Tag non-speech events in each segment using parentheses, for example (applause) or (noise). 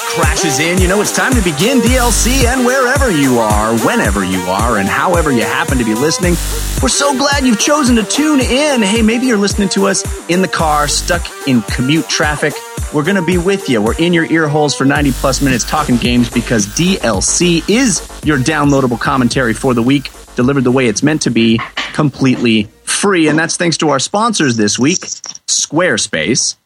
crashes in, you know it's time to begin DLC and wherever you are, whenever you are, and however you happen to be listening. We're so glad you've chosen to tune in. Hey, maybe you're listening to us in the car, stuck in commute traffic. We're going to be with you. We're in your ear holes for 90 plus minutes talking games because DLC is your downloadable commentary for the week, delivered the way it's meant to be, completely free. And that's thanks to our sponsors this week Squarespace.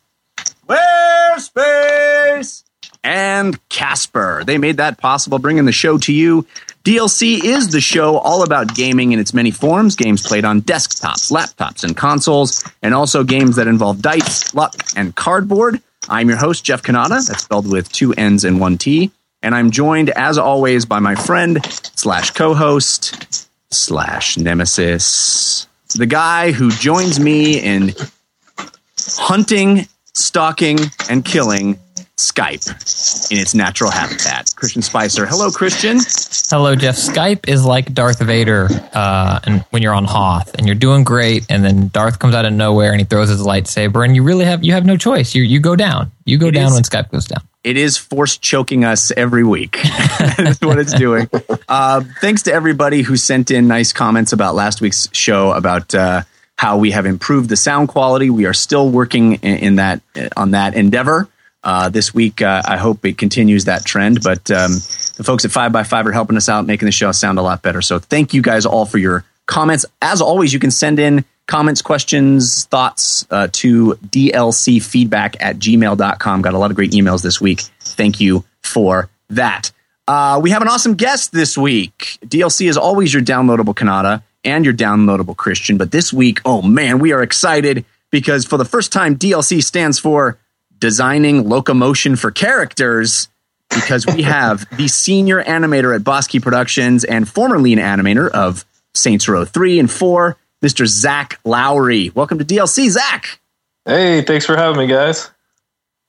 Squarespace! And Casper. They made that possible, bringing the show to you. DLC is the show all about gaming in its many forms games played on desktops, laptops, and consoles, and also games that involve dice, luck, and cardboard. I'm your host, Jeff Cannata. That's spelled with two N's and one T. And I'm joined, as always, by my friend slash co host slash nemesis, the guy who joins me in hunting, stalking, and killing Skype in its natural habitat. Christian Spicer. Hello, Christian. Hello, Jeff. Skype is like Darth Vader uh, and when you're on Hoth and you're doing great, and then Darth comes out of nowhere and he throws his lightsaber, and you really have you have no choice. You you go down. You go It down is- when Skype goes down. It is force choking us every week. (laughs) (laughs) That's what it's doing. Uh, thanks to everybody who sent in nice comments about last week's show about uh, how we have improved the sound quality. We are still working in, in that on that endeavor. Uh, this week, uh, I hope it continues that trend. But um, the folks at Five by Five are helping us out, making the show sound a lot better. So thank you guys all for your comments. As always, you can send in comments, questions, thoughts uh, to dlcfeedback at gmail.com. Got a lot of great emails this week. Thank you for that. Uh, we have an awesome guest this week. DLC is always your downloadable Cannata and your downloadable Christian. But this week, oh man, we are excited because for the first time, DLC stands for Designing Locomotion for Characters because we have (laughs) the senior animator at BossKey Productions and former lead animator of Saints Row 3 and 4, Mr. Zach Lowery. Welcome to DLC, Zach. Hey, thanks for having me, guys.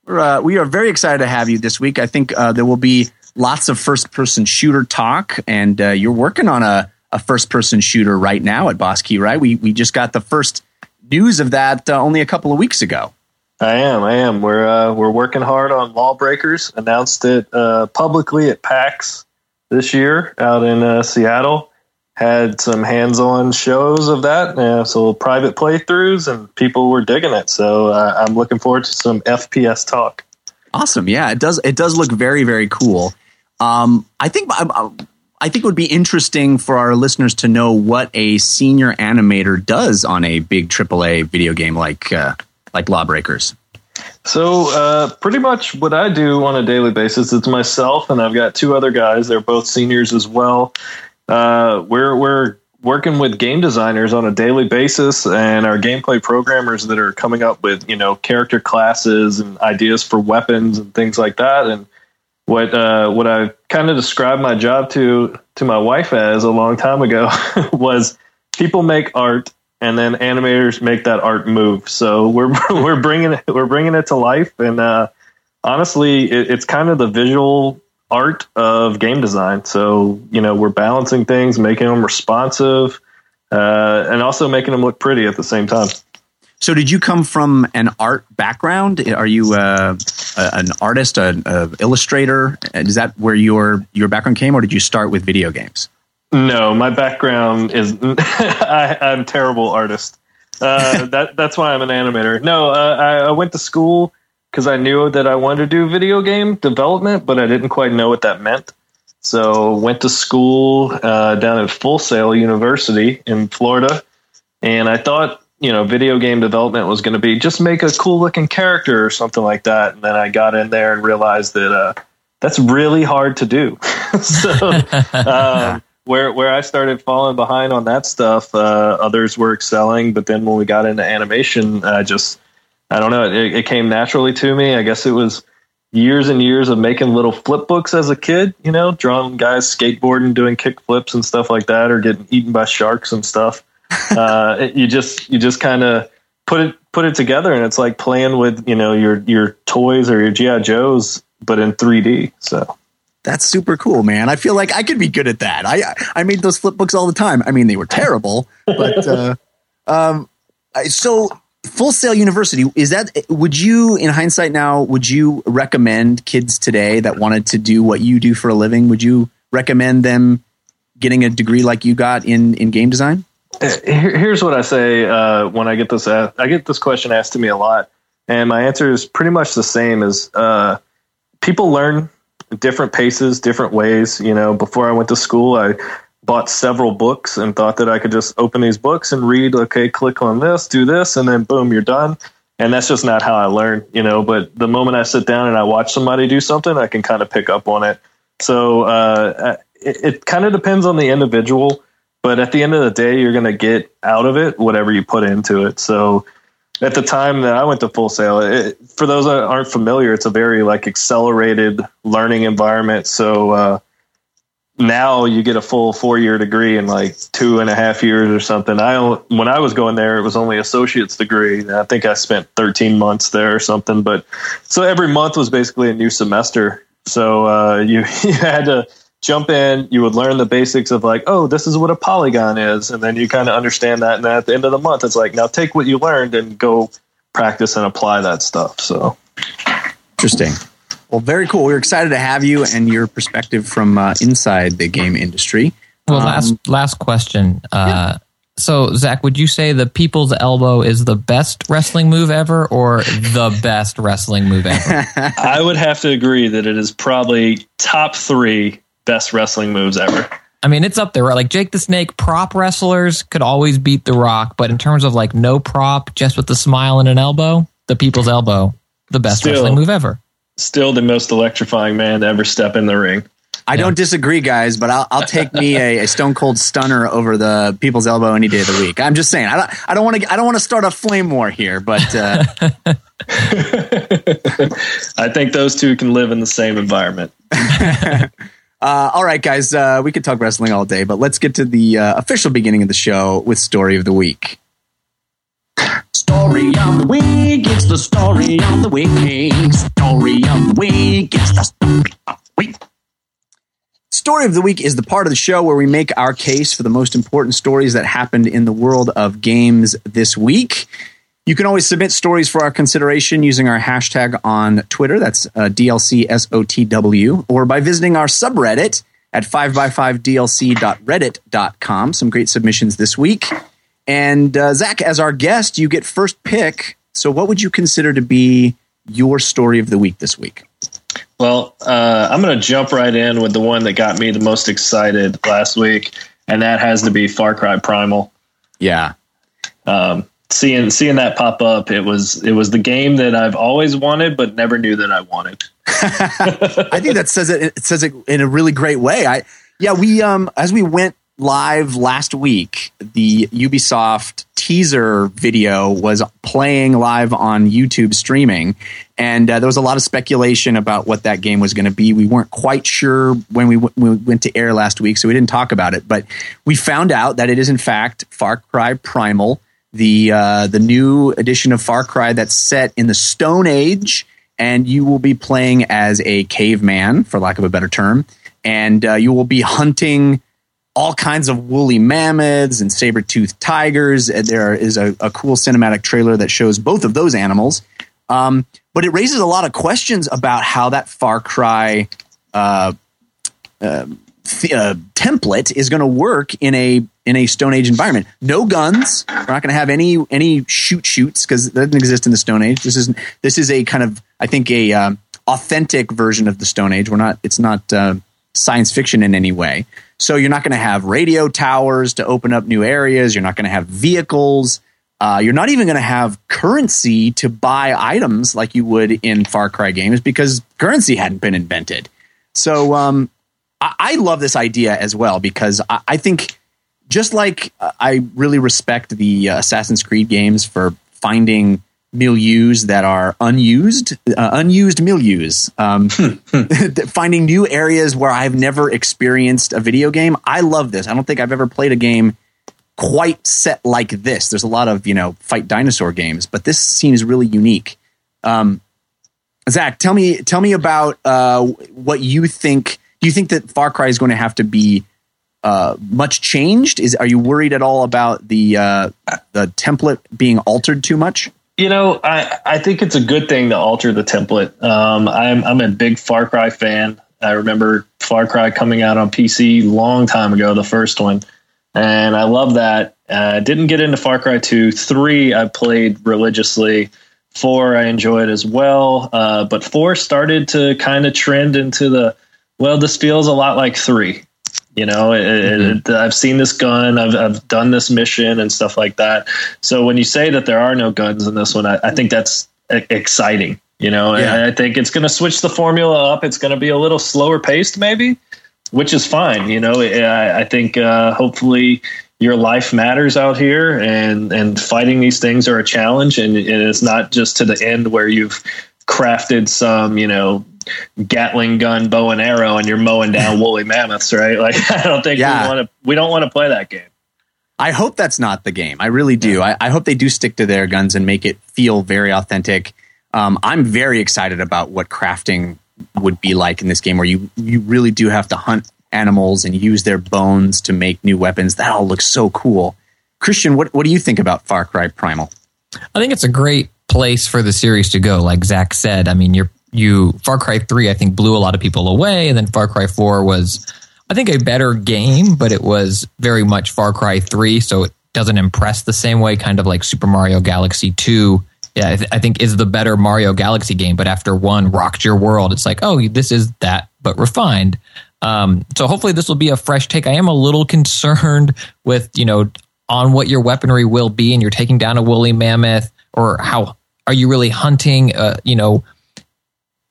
We're, uh, we are very excited to have you this week. I think uh, there will be lots of first person shooter talk, and uh, you're working on a, a first person shooter right now at BossKey, right? We, we just got the first news of that uh, only a couple of weeks ago. I am. I am. We're uh, we're working hard on Lawbreakers. Announced it uh, publicly at PAX this year out in uh, Seattle. Had some hands-on shows of that, uh, so private playthroughs, and people were digging it. So uh, I'm looking forward to some FPS talk. Awesome. Yeah, it does. It does look very, very cool. Um, I think. I, I think it would be interesting for our listeners to know what a senior animator does on a big AAA video game like uh, like Lawbreakers. So, uh, pretty much what I do on a daily basis, it's myself and I've got two other guys. They're both seniors as well. Uh, we're we're working with game designers on a daily basis, and our gameplay programmers that are coming up with you know character classes and ideas for weapons and things like that. And what uh, what I kind of described my job to to my wife as a long time ago (laughs) was people make art and then animators make that art move. So we're (laughs) we're bringing it we're bringing it to life, and uh, honestly, it, it's kind of the visual art of game design. So you know, we're balancing things, making them responsive, uh, and also making them look pretty at the same time. So, did you come from an art background? Are you uh, an artist, an illustrator? Is that where your your background came, or did you start with video games? No, my background is (laughs) I, I'm a terrible artist. Uh, (laughs) that that's why I'm an animator. No, uh, I, I went to school because I knew that I wanted to do video game development, but I didn't quite know what that meant. So went to school uh, down at Full Sail University in Florida, and I thought you know video game development was going to be just make a cool looking character or something like that. And then I got in there and realized that uh, that's really hard to do. (laughs) so. Um, where where I started falling behind on that stuff, uh, others were excelling. But then when we got into animation, I just I don't know, it, it came naturally to me. I guess it was years and years of making little flip books as a kid, you know, drawing guys skateboarding, doing kick flips and stuff like that, or getting eaten by sharks and stuff. (laughs) uh, it- you just you just kind of put it put it together, and it's like playing with you know your your toys or your GI Joes, but in 3D. So. That's super cool, man. I feel like I could be good at that. I I made those flip books all the time. I mean, they were terrible, but uh, um, so Full Sail University is that? Would you, in hindsight now, would you recommend kids today that wanted to do what you do for a living? Would you recommend them getting a degree like you got in in game design? Here's what I say uh, when I get this. I get this question asked to me a lot, and my answer is pretty much the same as uh, people learn different paces, different ways. You know, before I went to school, I bought several books and thought that I could just open these books and read, okay, click on this, do this, and then boom, you're done. And that's just not how I learn, you know. But the moment I sit down and I watch somebody do something, I can kind of pick up on it. So uh, it, it kind of depends on the individual. But at the end of the day, you're going to get out of it whatever you put into it. So at the time that I went to Full Sail, it, for those that aren't familiar, it's a very like accelerated learning environment. So uh, now you get a full four year degree in like two and a half years or something. I when I was going there, it was only associate's degree. I think I spent 13 months there or something. But so every month was basically a new semester. So uh, you (laughs) you had to jump in. You would learn the basics of like, oh, this is what a polygon is, and then you kind of understand that. And then at the end of the month, it's like, now take what you learned and go practice and apply that stuff. So interesting. Well, very cool. We're excited to have you and your perspective from uh, inside the game industry. Well, um, last last question. Uh, yeah. So, Zach, would you say the people's elbow is the best wrestling move ever, or the (laughs) best wrestling move ever? (laughs) I would have to agree that it is probably top three best wrestling moves ever. I mean, it's up there, right? Like Jake the Snake, prop wrestlers could always beat The Rock, but in terms of like no prop, just with the smile and an elbow, the people's elbow, the best Still, wrestling move ever still the most electrifying man to ever step in the ring. I yeah. don't disagree, guys, but I'll, I'll take me a, a, Stone Cold Stunner over the People's Elbow any day of the week. I'm just saying, I don't, I don't want to, I don't want to start a flame war here, but uh, (laughs) I think those two can live in the same environment. (laughs) uh, all right, guys, uh, we could talk wrestling all day, but let's get to the uh, official beginning of the show with story of the week. Story of the week, it's the story of the week. Story of the week, it's the story of the week. Story of the week is the part of the show where we make our case for the most important stories that happened in the world of games this week. You can always submit stories for our consideration using our hashtag on Twitter. That's uh, DLCSOTW, or by visiting our subreddit at 5x5dlc.reddit.com. Some great submissions this week. And uh, Zach, as our guest, you get first pick. So, what would you consider to be your story of the week this week? Well, uh, I'm going to jump right in with the one that got me the most excited last week, and that has to be Far Cry Primal. Yeah. Um, seeing seeing that pop up, it was it was the game that I've always wanted, but never knew that I wanted. (laughs) I think that says it. It says it in a really great way. I yeah, we um as we went live last week, the Ubisoft teaser video was playing live on YouTube streaming. And uh, there was a lot of speculation about what that game was going to be. We weren't quite sure when we, w- we went to air last week, so we didn't talk about it. But we found out that it is, in fact, Far Cry Primal, the, uh, the new edition of Far Cry that's set in the Stone Age. And you will be playing as a caveman, for lack of a better term. And uh, you will be hunting all kinds of woolly mammoths and saber-toothed tigers. There is a, a, cool cinematic trailer that shows both of those animals. Um, but it raises a lot of questions about how that Far Cry uh, uh, th- uh, template is going to work in a in a Stone Age environment. No guns. We're not going to have any any shoot shoots because that doesn't exist in the Stone Age. This is this is a kind of I think a uh, authentic version of the Stone Age. We're not. It's not uh, science fiction in any way. So you're not going to have radio towers to open up new areas. You're not going to have vehicles. Uh, you're not even going to have currency to buy items like you would in Far Cry games because currency hadn't been invented. So um, I-, I, love this idea as well because I, I think just like uh, I really respect the uh, Assassin's Creed games for finding milieus that are unused, uh, unused milieus. Um, (laughs) (laughs) finding new areas where I've never experienced a video game. I love this. I don't think I've ever played a game quite set like this. There's a lot of you know fight dinosaur games, but this seems really unique. Um, Zach, tell me tell me about uh, what you think. Do you think that Far Cry is going to have to be uh, much changed? Is are you worried at all about the uh, the template being altered too much? You know, I, I think it's a good thing to alter the template. Um, I'm I'm a big Far Cry fan. I remember Far Cry coming out on PC long time ago, the first one, and I love that. Uh, didn't get into Far Cry two, three. I played religiously. Four I enjoyed as well, uh, but four started to kind of trend into the well. This feels a lot like three. You know, it, mm-hmm. it, I've seen this gun, I've, I've done this mission and stuff like that. So when you say that there are no guns in this one, I, I think that's exciting. You know, yeah. I think it's going to switch the formula up. It's going to be a little slower paced, maybe, which is fine. You know, I, I think uh, hopefully your life matters out here, and and fighting these things are a challenge, and, and it's not just to the end where you've crafted some, you know, Gatling gun, bow and arrow, and you're mowing down woolly mammoths, right? Like (laughs) I don't think yeah. we want to. We don't want to play that game. I hope that's not the game. I really do. Yeah. I, I, hope they do stick to their guns and make it feel very authentic. Um, I'm very excited about what crafting would be like in this game, where you you really do have to hunt animals and use their bones to make new weapons. That all looks so cool. Christian, what what do you think about Far Cry Primal? I think it's a great place for the series to go. Like Zach said, I mean, you're you Far Cry 3 I think blew a lot of people away and then Far Cry 4 was I think a better game but it was very much Far Cry 3 so it doesn't impress the same way kind of like Super Mario Galaxy 2 yeah I, th- I think is the better Mario Galaxy game but after one rocked your world it's like oh this is that but refined. Um, so hopefully this will be a fresh take. I am a little (laughs) concerned with you know on what your weaponry will be and you're taking down a woolly mammoth or how are you really hunting uh, you know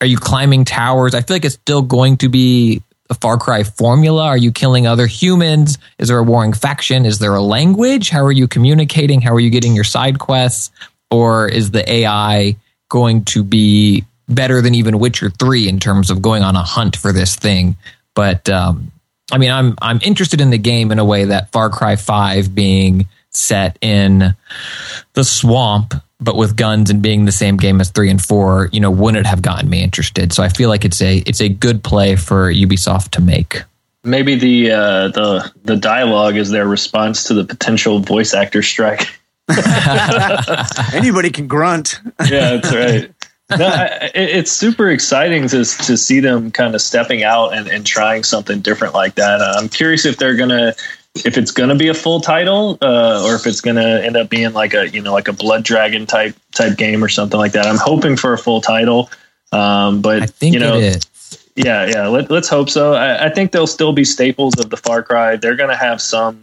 are you climbing towers? I feel like it's still going to be a Far Cry formula. Are you killing other humans? Is there a warring faction? Is there a language? How are you communicating? How are you getting your side quests? Or is the AI going to be better than even Witcher 3 in terms of going on a hunt for this thing? But um, I mean, I'm I'm interested in the game in a way that Far Cry 5 being set in the swamp but with guns and being the same game as three and four, you know, wouldn't have gotten me interested. So I feel like it's a it's a good play for Ubisoft to make. Maybe the uh, the the dialogue is their response to the potential voice actor strike. (laughs) Anybody can grunt. yeah, that's right. No, I, it's super exciting to to see them kind of stepping out and, and trying something different like that. I'm curious if they're gonna if it's going to be a full title uh, or if it's going to end up being like a you know like a blood dragon type type game or something like that i'm hoping for a full title. Um, but I think you know yeah yeah let, us hope so. I, I, think they'll still be staples of the far cry. They're going to have some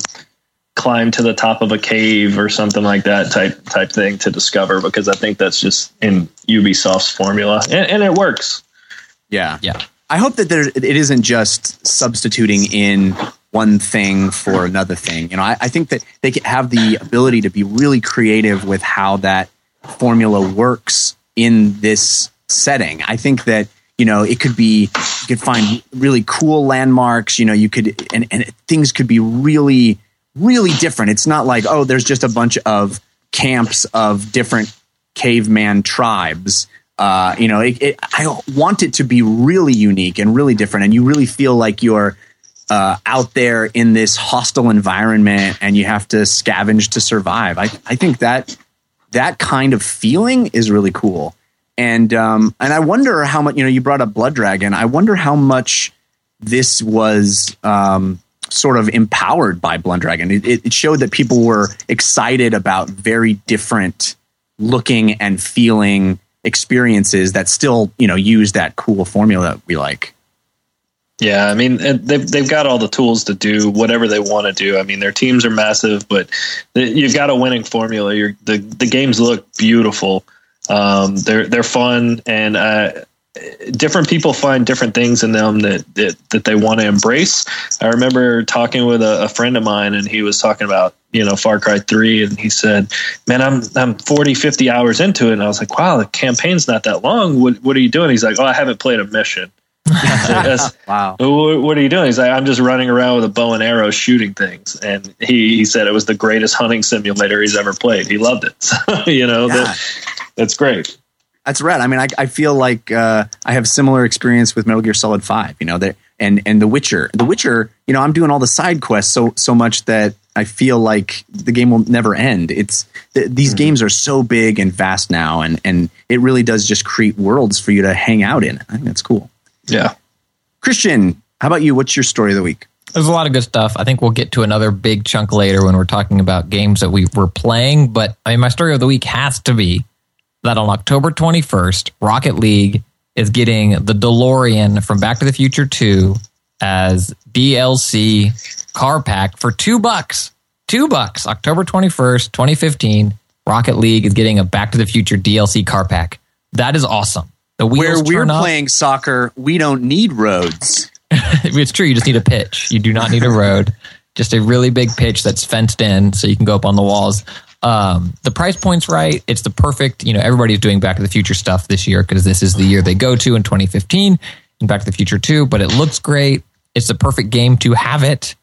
climb to the top of a cave or something like that type type thing to discover because i think that's just in ubisoft's formula and, and it works. Yeah. Yeah. I hope that there it isn't just substituting in one thing for another thing. You know, I, I think that they have the ability to be really creative with how that formula works in this setting. I think that you know it could be you could find really cool landmarks. You know, you could and, and things could be really really different. It's not like oh, there's just a bunch of camps of different caveman tribes. Uh, you know, it, it, I want it to be really unique and really different, and you really feel like you're uh, out there in this hostile environment and you have to scavenge to survive. I, I think that that kind of feeling is really cool. And um, and I wonder how much you know. You brought up Blood Dragon. I wonder how much this was um, sort of empowered by Blood Dragon. It, it showed that people were excited about very different looking and feeling experiences that still you know use that cool formula that we like. Yeah, I mean they've they've got all the tools to do whatever they want to do. I mean their teams are massive, but you've got a winning formula. You're, the the games look beautiful. Um, they're they're fun, and uh, different people find different things in them that that, that they want to embrace. I remember talking with a, a, friend of mine, and he was talking about you know Far Cry Three, and he said, "Man, I'm I'm 40, 50 hours into it," and I was like, "Wow, the campaign's not that long. What what are you doing?" He's like, "Oh, I haven't played a mission." (laughs) wow. What are you doing? He's like, I'm just running around with a bow and arrow shooting things. And he, he said it was the greatest hunting simulator he's ever played. He loved it. (laughs) So, you know, yeah. that, that's great. That's right. I mean, I, I feel like uh, I have similar experience with Metal Gear Solid 5. You know, there, and and The Witcher. The Witcher, you know, I'm doing all the side quests so so much that I feel like the game will never end. It's th- these mm-hmm. games are so big and vast now, and and it really does just create worlds for you to hang out in. I think that's cool. Yeah, Christian, how about you? What's your story of the week? There's a lot of good stuff. I think we'll get to another big chunk later when we're talking about games that we were playing. But I mean, my story of the week has to be that on October 21st, Rocket League is getting the DeLorean from Back to the Future 2 as DLC car pack for two bucks. Two bucks. October 21st, 2015. Rocket League is getting a Back to the Future DLC car pack. That is awesome. The Where we're playing soccer, we don't need roads. (laughs) it's true. You just need a pitch. You do not need a road. Just a really big pitch that's fenced in so you can go up on the walls. Um, the price point's right. It's the perfect, you know, everybody's doing Back to the Future stuff this year because this is the year they go to in 2015 and Back to the Future 2, but it looks great. It's the perfect game to have it.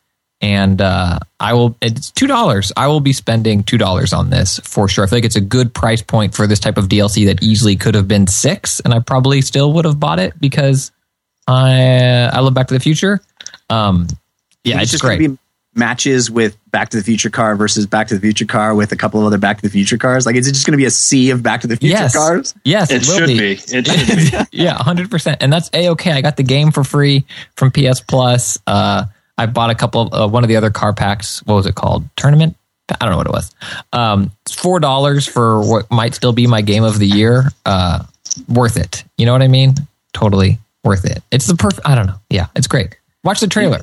And uh, I will, it's $2. I will be spending $2 on this for sure. I feel like it's a good price point for this type of DLC that easily could have been six, and I probably still would have bought it because I I love Back to the Future. Um, yeah, it's, it's just great. matches with Back to the Future car versus Back to the Future car with a couple of other Back to the Future cars. Like, is it just going to be a sea of Back to the Future yes. cars? Yes, it, it should be. be. It should be. (laughs) yeah, hundred percent. And that's a okay. I got the game for free from PS Plus. Uh, I bought a couple of uh, one of the other car packs. What was it called? Tournament. I don't know what it was. Um, four dollars for what might still be my game of the year. Uh, worth it. You know what I mean? Totally worth it. It's the perfect. I don't know. Yeah, it's great. Watch the trailer.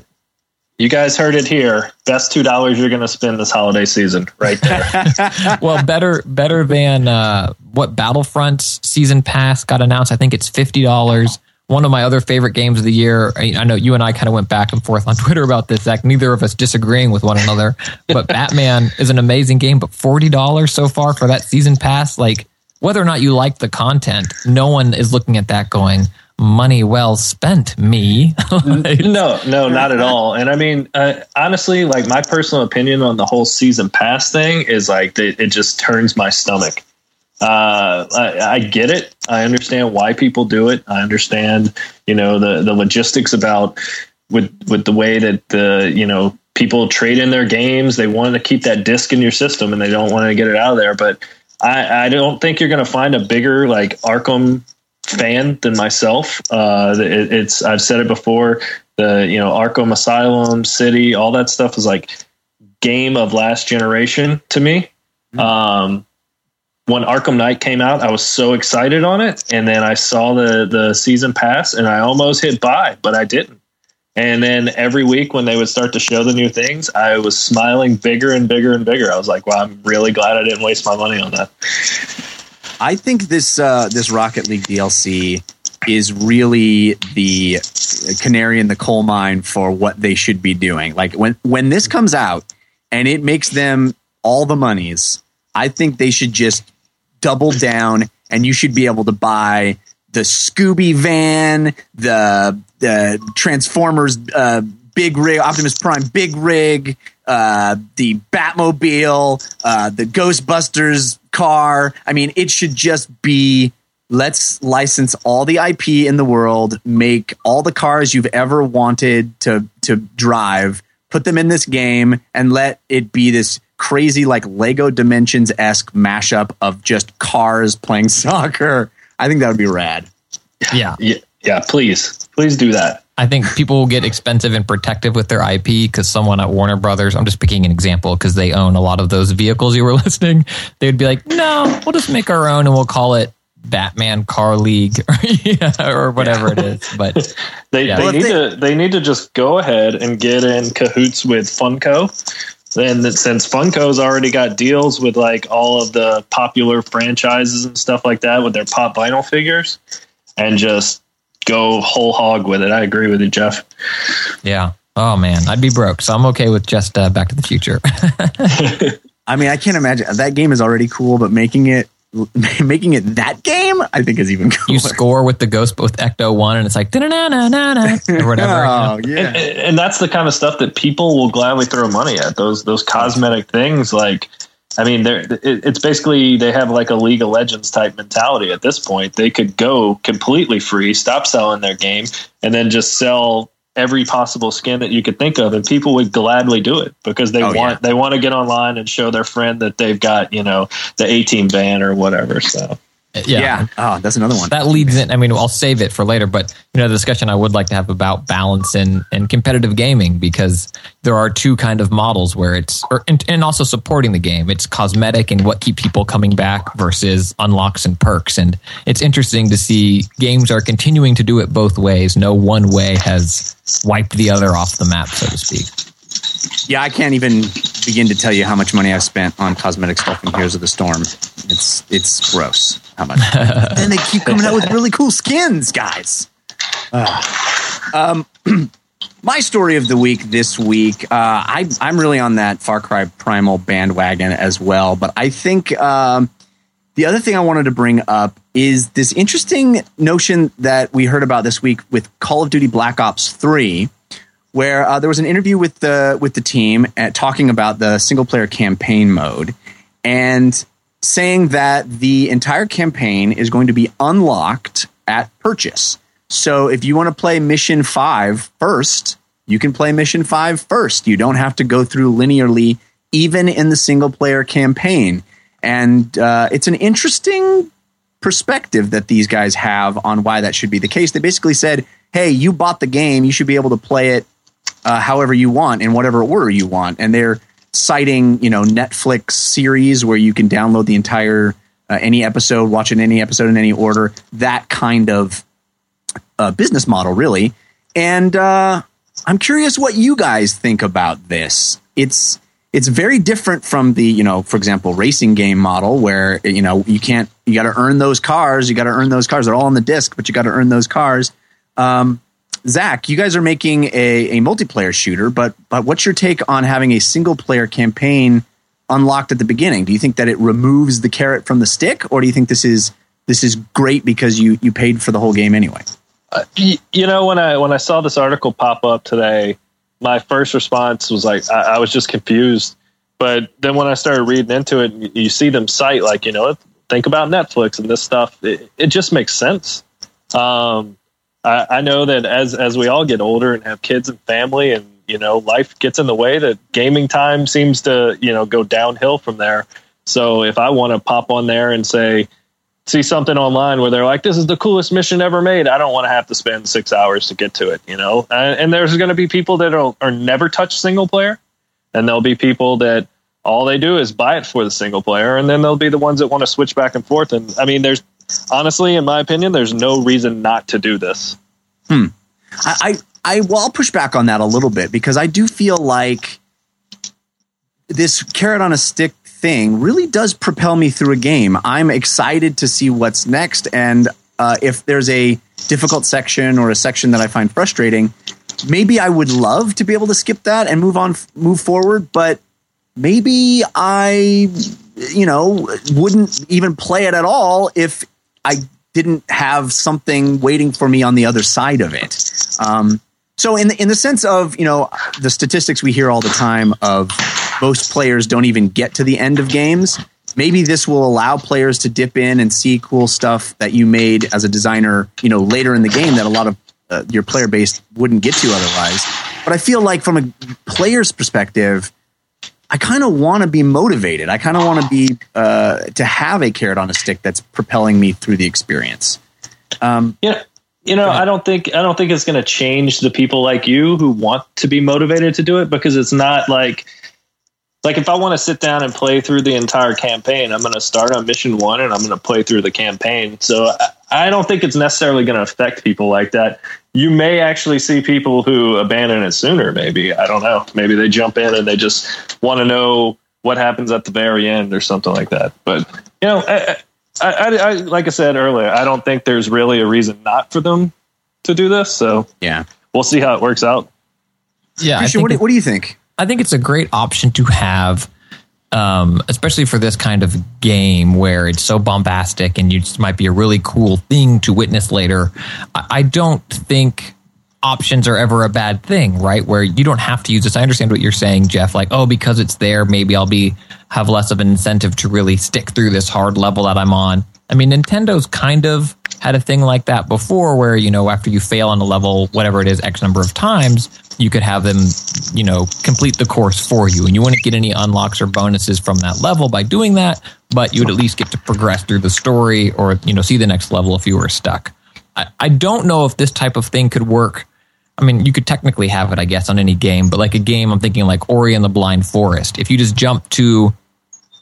You guys heard it here. Best two dollars you're going to spend this holiday season, right there. (laughs) (laughs) well, better better than uh, what Battlefront season pass got announced. I think it's fifty dollars. One of my other favorite games of the year. I know you and I kind of went back and forth on (laughs) Twitter about this. Zach, neither of us disagreeing with one another. (laughs) But Batman is an amazing game. But forty dollars so far for that season pass, like whether or not you like the content, no one is looking at that going, money well spent, me. (laughs) no, no, not at all. And I mean, uh, honestly, like my personal opinion on the whole season pass thing is like it, it just turns my stomach. Uh, I, I, get it. I understand why people do it. I understand, you know, the the logistics about with with the way that the you know people trade in their games. They want to keep that disc in your system, and they don't want to get it out of there. But I, I don't think you're going to find a bigger like Arkham fan than myself. Uh, it, it's I've said it before. The you know Arkham Asylum, City, all that stuff is like game of last generation to me. Mm-hmm. Um, when Arkham Knight came out, I was so excited on it, and then I saw the the season pass, and I almost hit buy, but I didn't. And then every week when they would start to show the new things, I was smiling bigger and bigger and bigger. I was like, "Wow, I'm really glad I didn't waste my money on that." I think this uh, this Rocket League DLC is really the canary in the coal mine for what they should be doing. Like when when this comes out and it makes them all the monies, I think they should just double down and you should be able to buy the Scooby van, the the Transformers uh, big rig, Optimus Prime big rig, uh, the Batmobile, uh, the Ghostbusters car. I mean, it should just be let's license all the IP in the world, make all the cars you've ever wanted to to drive, put them in this game, and let it be this crazy like Lego Dimensions esque mashup of just cars playing (laughs) soccer. I think that would be rad. Yeah. Yeah. Yeah. Please, please do that. I think people will get expensive and protective with their IP because someone at Warner Brothers, I'm just picking an example because they own a lot of those vehicles you were (laughs) listening. They would be like, no, we'll just make our own and we'll call it Batman Car League (laughs) or, yeah, or whatever yeah. it is. But (laughs) they, yeah. they need they, to they need to just go ahead and get in cahoots with Funko. Then since Funko's already got deals with like all of the popular franchises and stuff like that with their pop vinyl figures, and just go whole hog with it. I agree with you, Jeff. Yeah. Oh man, I'd be broke, so I'm okay with just uh, Back to the Future. (laughs) I mean, I can't imagine that game is already cool, but making it (laughs) making it that game, I think is even cooler. You score with the Ghost with Ecto One, and it's like na na na na or whatever. oh, yeah. And, and, that's the kind of stuff that people will gladly throw money at. Those those cosmetic things, like I mean, they're, it's basically they have like a League of Legends type mentality at this point. They could go completely free, stop selling their game, and then just sell every possible skin that you could think of, and people would gladly do it because they Oh, want yeah. they want to get online and show their friend that they've got you know the A team van or whatever. So Yeah. Oh, that's another one. that leads in. I mean, I'll save it for later, but you know, the discussion I would like to have about balance and and competitive gaming because there are two kind of models where it's or, and, and also supporting the game. It's cosmetic and what keep people coming back versus unlocks and perks. And it's interesting to see games are continuing to do it both ways. No one way has wiped the other off the map, so to speak. Yeah, I can't even begin to tell you how much money I've spent on cosmetic stuff in Heroes of the Storm. It's it's gross how much. (laughs) and they keep coming out with really cool skins, guys. Ah. um, (clears throat) my story of the week this week, uh, I, I'm really on that Far Cry Primal bandwagon as well. But I think um, the other thing I wanted to bring up is this interesting notion that we heard about this week with Call of Duty Black Ops 3 where uh, there was an interview with the with the team at, talking about the single player campaign mode and saying that the entire campaign is going to be unlocked at purchase. So if you want to play mission 5 first, you can play mission 5 first. You don't have to go through linearly even in the single player campaign. And uh, it's an interesting perspective that these guys have on why that should be the case. They basically said, "Hey, you bought the game, you should be able to play it uh, however you want in whatever order you want." And they're citing, you know, Netflix series where you can download the entire uh, any episode, watch it any episode in any order. That kind of uh, business model, really. And uh, I'm curious what you guys think about this. It's it's very different from the you know for example racing game model where you know you can't you got to earn those cars you got to earn those cars they're all on the disc but you got to earn those cars um, zach you guys are making a, a multiplayer shooter but but what's your take on having a single player campaign unlocked at the beginning? Do you think that it removes the carrot from the stick or do you think this is this is great because you you paid for the whole game anyway? Uh, y- you know when i when i saw this article pop up today my first response was like I, I was just confused. But then when i started reading into it you, you see them cite like you know think about netflix and this stuff. It, it just makes sense. Um, I, I know that as as we all get older and have kids and family and you know life gets in the way that gaming time seems to you know go downhill from there so if i want to pop on there and say see something online where they're like, "This is the coolest mission ever made." I don't want to have to spend six hours to get to it, you know. And, and there's going to be people that are, are never touch single player, and there'll be people that all they do is buy it for the single player, and then there'll be the ones that want to switch back and forth. And I mean, there's honestly, in my opinion, there's no reason not to do this. I, I, I well, I'll push back on that a little bit because I do feel like this carrot on a stick thing really does propel me through a game. I'm excited to see what's next, and uh, if there's a difficult section or a section that I find frustrating, maybe I would love to be able to skip that and move on, move forward. But maybe I, you know, wouldn't even play it at all if I didn't have something waiting for me on the other side of it. Um, so in the, in the sense of you know the statistics we hear all the time of most players don't even get to the end of games. Maybe this will allow players to dip in and see cool stuff that you made as a designer, you know, later in the game that a lot of uh, your player base wouldn't get to otherwise. But I feel like from a player's perspective, I kind of want to be motivated. I kind of want to be uh, to have a carrot on a stick that's propelling me through the experience. Um, Yeah. You know, I don't think I don't think it's going to change the people like you who want to be motivated to do it because it's not like like if I want to sit down and play through the entire campaign, I'm going to start on mission 1 and I'm going to play through the campaign. So I, I don't think it's necessarily going to affect people like that. You may actually see people who abandon it sooner maybe. I don't know. Maybe they jump in and they just want to know what happens at the very end or something like that. But, you know, I, I, I, I, like I said earlier, I don't think there's really a reason not for them to do this. So yeah, we'll see how it works out. Yeah, Christian, what do, what do you think? I think it's a great option to have, um, especially for this kind of game where it's so bombastic and you just might be a really cool thing to witness later. I, I don't think options are ever a bad thing, right? Where you don't have to use this. I understand what you're saying, Jeff. Like, oh, because it's there, maybe I'll be have less of an incentive to really stick through this hard level that I'm on. I mean, Nintendo's kind of had a thing like that before where, you know, after you fail on a level, whatever it is, X number of times, you could have them, you know, complete the course for you. And you wouldn't get any unlocks or bonuses from that level by doing that, but you would at least get to progress through the story or, you know, see the next level if you were stuck. I, I don't know if this type of thing could work. I mean, you could technically have it, I guess, on any game, but like a game, I'm thinking like Ori and the Blind Forest. If you just jump to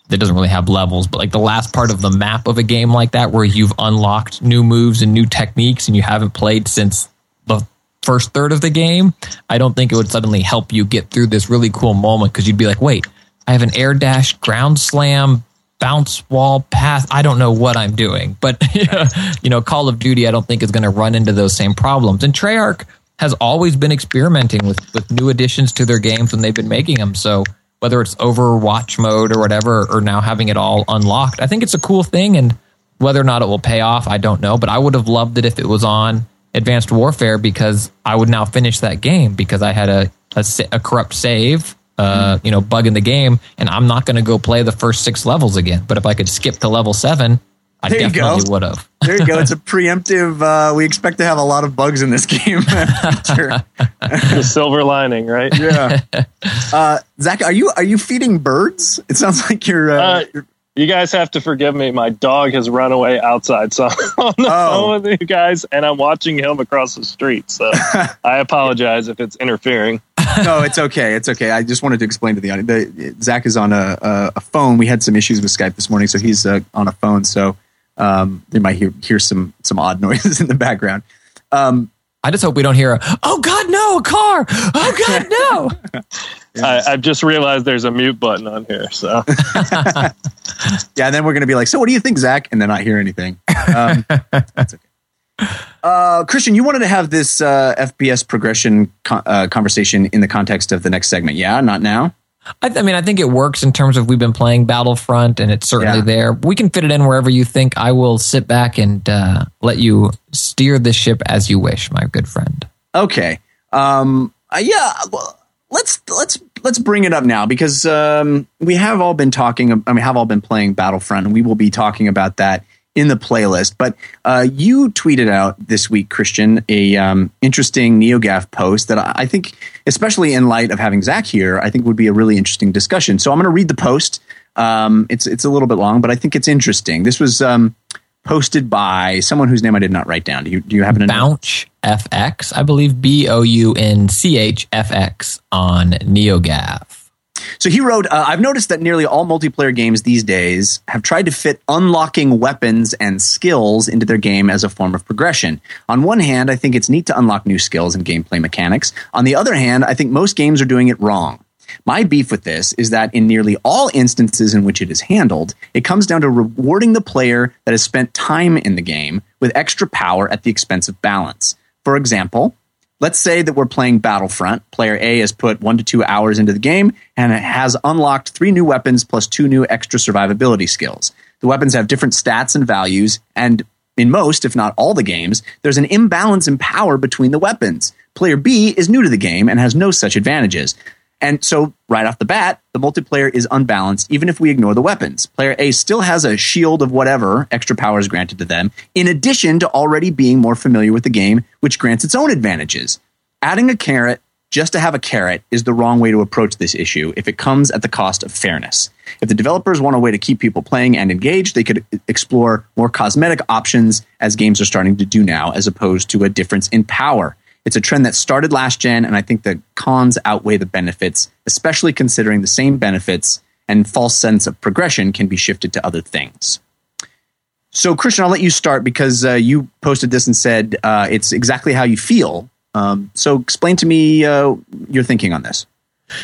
that doesn't really have levels, but like the last part of the map of a game like that, where you've unlocked new moves and new techniques and you haven't played since the first third of the game, I don't think it would suddenly help you get through this really cool moment because you'd be like, wait, I have an air dash, ground slam, bounce wall path. I don't know what I'm doing, but (laughs) you know, Call of Duty, I don't think is going to run into those same problems. And Treyarch has always been experimenting with with new additions to their games when they've been making them. So whether it's Overwatch mode or whatever, or now having it all unlocked. I think it's a cool thing, and whether or not it will pay off, I don't know. But I would have loved it if it was on Advanced Warfare because I would now finish that game because I had a a, a corrupt save, uh, mm. you know, bug in the game, and I'm not going to go play the first six levels again. But if I could skip to level seven, I there definitely would have. (laughs) there you go. It's a (laughs) preemptive. Uh, we expect to have a lot of bugs in this game. (laughs) the silver lining, right? Yeah. Uh, Zach, are you are you feeding birds? It sounds like you're. Uh, uh you're you guys have to forgive me. My dog has run away outside, so I'm on the oh. phone with you guys, and I'm watching him across the street. So I apologize if it's interfering. no, it's okay. It's okay. I just wanted to explain to the audience. The, Zach is on a, a, a, phone. We had some issues with Skype this morning, so he's uh, on a phone. So um, they might hear hear some some odd (laughs) noises in the background. Um, I just hope we don't hear a "Oh God, no! A car! Oh God, no!" (laughs) I, have just realized there's a mute button on here. So (laughs) yeah, and then we're gonna be like, "So what do you think, Zach?" And then not hear anything. Um, that's okay. Uh, Christian, you wanted to have this uh, FPS progression co- uh, conversation in the context of the next segment. Yeah, not now. I, th- I, mean, I think it works in terms of we've been playing Battlefront, and it's certainly yeah. there. We can fit it in wherever you think. I will sit back and uh, let you steer the ship as you wish, my good friend. Okay. Um, uh, yeah. Well, let's let's let's bring it up now because um, we have all been talking. I mean, have all been playing Battlefront, and we will be talking about that in the playlist. But uh, you tweeted out this week, Christian, a um, interesting NeoGAF post that I think, especially in light of having Zach here, I think would be a really interesting discussion. So I'm going to read the post. Um, it's it's a little bit long, but I think it's interesting. This was um, posted by someone whose name I did not write down. Do you do you happen to know? FX, I believe B O U N C H F X on NeoGAF. So he wrote, uh, I've noticed that nearly all multiplayer games these days have tried to fit unlocking weapons and skills into their game as a form of progression. On one hand, I think it's neat to unlock new skills and gameplay mechanics. On the other hand, I think most games are doing it wrong. My beef with this is that in nearly all instances in which it is handled, it comes down to rewarding the player that has spent time in the game with extra power at the expense of balance. For example, Let's say that we're playing Battlefront. Player A has put one to two hours into the game and it has unlocked three new weapons plus two new extra survivability skills. The weapons have different stats and values, and in most, if not all the games, there's an imbalance in power between the weapons. Player B is new to the game and has no such advantages. And so, right off the bat, the multiplayer is unbalanced, even if we ignore the weapons. Player A still has a shield of whatever extra powers granted to them, in addition to already being more familiar with the game, which grants its own advantages. Adding a carrot just to have a carrot is the wrong way to approach this issue if it comes at the cost of fairness. If the developers want a way to keep people playing and engaged, they could explore more cosmetic options, as games are starting to do now, as opposed to a difference in power. It's a trend that started last gen, and I think the cons outweigh the benefits, especially considering the same benefits and false sense of progression can be shifted to other things. So, Christian, I'll let you start because uh, you posted this and said uh, it's exactly how you feel. Um, so, explain to me uh, your thinking on this.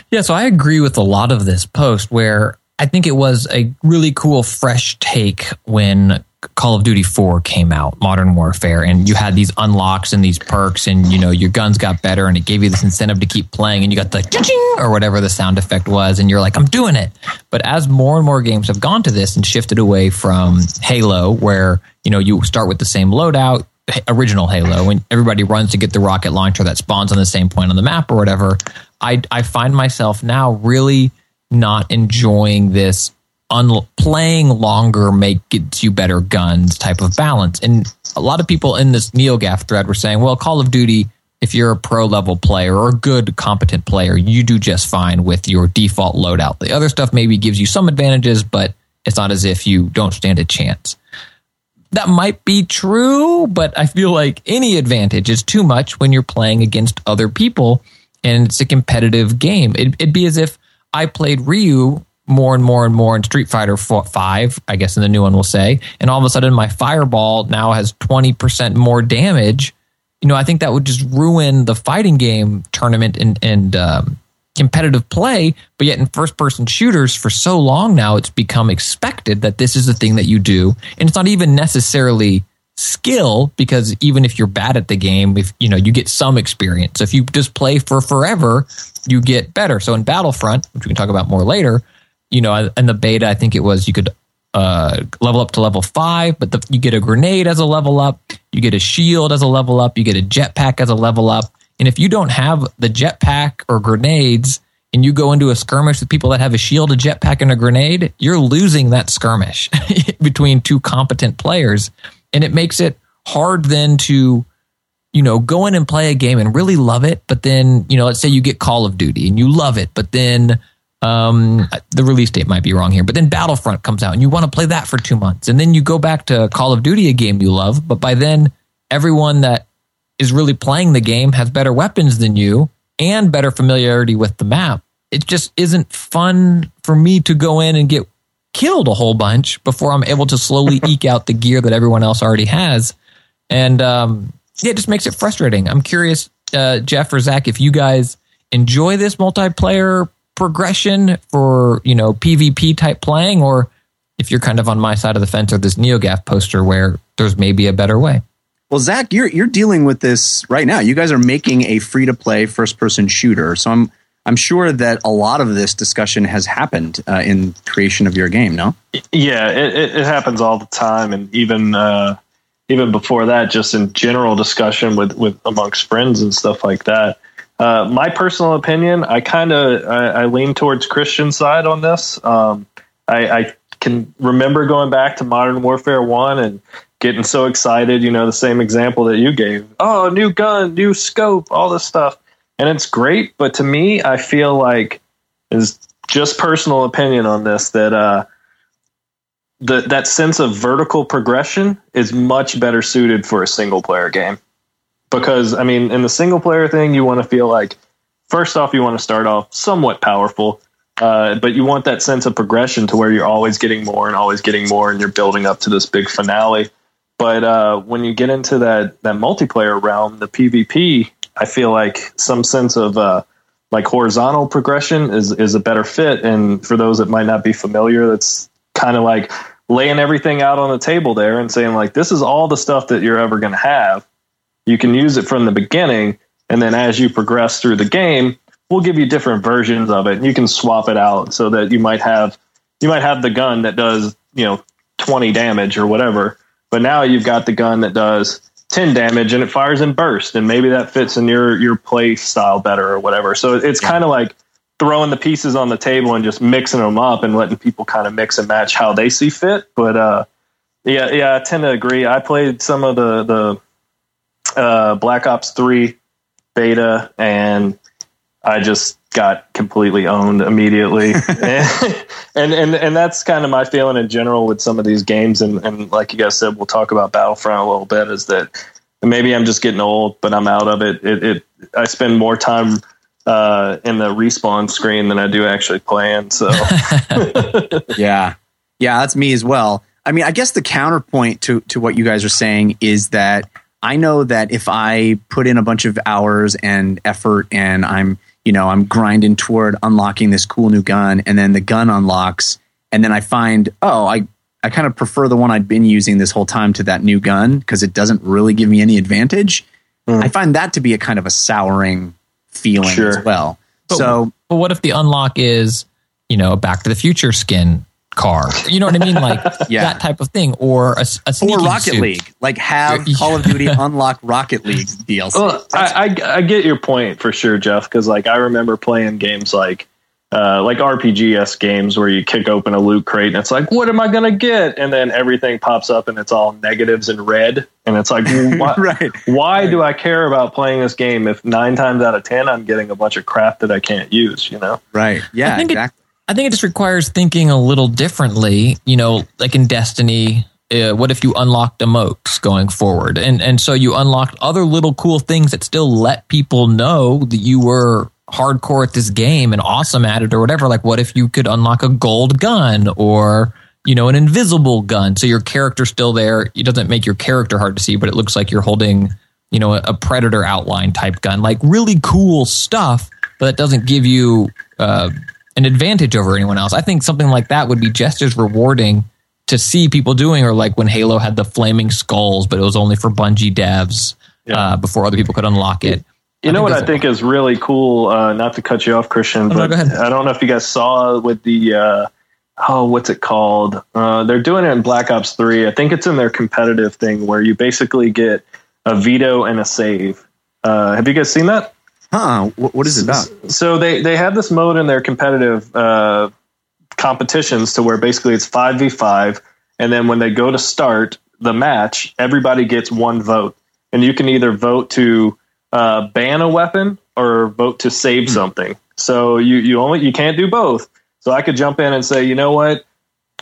Yeah, so I agree with a lot of this post where I think it was a really cool, fresh take when Call of Duty 4 came out, Modern Warfare, and you had these unlocks and these perks, and you know your guns got better, and it gave you this incentive to keep playing, and you got the or whatever the sound effect was, and you're like, I'm doing it. But as more and more games have gone to this and shifted away from Halo, where you know you start with the same loadout, original Halo, and everybody runs to get the rocket launcher that spawns on the same point on the map or whatever, I I find myself now really not enjoying this un- playing longer make gets you better guns type of balance. And a lot of people in this NeoGAF thread were saying, well, Call of Duty, if you're a pro level player or a good competent player, you do just fine with your default loadout. The other stuff maybe gives you some advantages, but it's not as if you don't stand a chance. That might be true, but I feel like any advantage is too much when you're playing against other people and it's a competitive game. It, it'd be as if I played Ryu more and more and more in Street Fighter 5, I guess in the new one we'll say, and all of a sudden my fireball now has 20% more damage. You know, I think that would just ruin the fighting game tournament and, and um, competitive play. But yet in first person shooters for so long now, it's become expected that this is the thing that you do. And it's not even necessarily skill because even if you're bad at the game, if you know, you get some experience. If you just play for forever, you get better. So in Battlefront, which we can talk about more later, you know, in the beta, I think it was you could uh, level up to level five, but the, you get a grenade as a level up, you get a shield as a level up, you get a jetpack as a level up. And if you don't have the jetpack or grenades and you go into a skirmish with people that have a shield, a jetpack, and a grenade, you're losing that skirmish (laughs) between two competent players. And it makes it hard then to, you know, go in and play a game and really love it. But then, you know, let's say you get Call of Duty and you love it, but then um, the release date might be wrong here, but then Battlefront comes out and you want to play that for two months. And then you go back to Call of Duty, a game you love, but by then everyone that is really playing the game has better weapons than you and better familiarity with the map. It just isn't fun for me to go in and get killed a whole bunch before I'm able to slowly (laughs) eke out the gear that everyone else already has. And um, yeah, it just makes it frustrating. I'm curious, uh, Jeff or Zach, if you guys enjoy this multiplayer progression for you know PvP type playing, or if you're kind of on my side of the fence or this NeoGAF poster where there's maybe a better way. Well, Zach, you're you're dealing with this right now. You guys are making a free to play first person shooter, so I'm I'm sure that a lot of this discussion has happened uh, in creation of your game. No, yeah, it, it happens all the time, and even uh, even before that, just in general discussion with with amongst friends and stuff like that. Uh, my personal opinion, I kind of I, I, lean towards Christian side on this. Um, I, I, can remember going back to Modern Warfare One and getting so excited. You know, the same example that you gave. Oh, new gun, new scope, all this stuff, and it's great. But to me, I feel like is just personal opinion on this that uh, the, that sense of vertical progression is much better suited for a single player game because I mean, in the single player thing, you want to feel like first off, you want to start off somewhat powerful, uh, but you want that sense of progression to where you're always getting more and always getting more, and you're building up to this big finale. But uh, when you get into that that multiplayer realm, the PvP, I feel like some sense of uh, like horizontal progression is is a better fit. And for those that might not be familiar, that's kind of like laying everything out on the table there and saying like this is all the stuff that you're ever going to have you can use it from the beginning, and then as you progress through the game, we'll give you different versions of it. You can swap it out so that you might have you might have the gun that does you know 20 damage or whatever, but now you've got the gun that does 10 damage and it fires in burst, and maybe that fits in your your play style better or whatever. So it's yeah. kind of like throwing the pieces on the table and just mixing them up and letting people kind of mix and match how they see fit. But uh, yeah, yeah, I tend to agree. I played some of the the uh, Black Ops Three beta, and I just got completely owned immediately. (laughs) (laughs) and, and and that's kind of my feeling in general with some of these games. And, and like you guys said, we'll talk about Battlefront a little bit. Is that maybe I'm just getting old, but I'm out of it. It, it I spend more time uh, in the respawn screen than I do actually playing. So (laughs) yeah, yeah, that's me as well. I mean, I guess the counterpoint to to what you guys are saying is that I know that if I put in a bunch of hours and effort and I'm, you know, I'm grinding toward unlocking this cool new gun and then the gun unlocks and then I find, oh, I, I kind of prefer the one I'd been using this whole time to that new gun because it doesn't really give me any advantage. Mm. I find that to be a kind of a souring feeling sure. as well. But, so, but what if the unlock is, you know, Back to the Future skin car. You know what I mean? Like (laughs) yeah. that type of thing, or a, a or Rocket suit. League. Like have Call of Duty unlock Rocket League DLC. Well, I, I, I, get your point for sure, Jeff. Because like I remember playing games like uh, like RPGs games where you kick open a loot crate and it's like, what am I going to get? And then everything pops up and it's all negatives and red. And it's like, why, (laughs) right. why right. do I care about playing this game if nine times out of 10 I'm getting a bunch of crap that I can't use, you know? Right. Yeah, I think exactly. It, I think it just requires thinking a little differently, you know, like in Destiny. Uh, what if you unlocked emotes going forward? And and so you unlocked other little cool things that still let people know that you were hardcore at this game and awesome at it or whatever. Like, what if you could unlock a gold gun or, you know, an invisible gun? So your character's still there. It doesn't make your character hard to see, but it looks like you're holding, you know, a predator outline type gun. Like, really cool stuff, but it doesn't give you uh, an advantage over anyone else. I think something like that would be just as rewarding to see people doing, or like when Halo had the flaming skulls, but it was only for Bungie devs yeah. uh, before other people could unlock it. You know what I think is really cool? Uh, not to cut you off, Christian, Oh, no, but. I don't know if you guys saw with the uh, oh, what's it called? Uh, they're doing it in Black Ops Three. I think it's in their competitive thing where you basically get a veto and a save. Uh, have you guys seen that? Huh? What, what is it about? So they they have this mode in their competitive uh, competitions to where basically it's five v five, and then when they go to start the match, everybody gets one vote, and you can either vote to uh, ban a weapon or vote to save something. So you you only you can't do both. So I could jump in and say, you know what,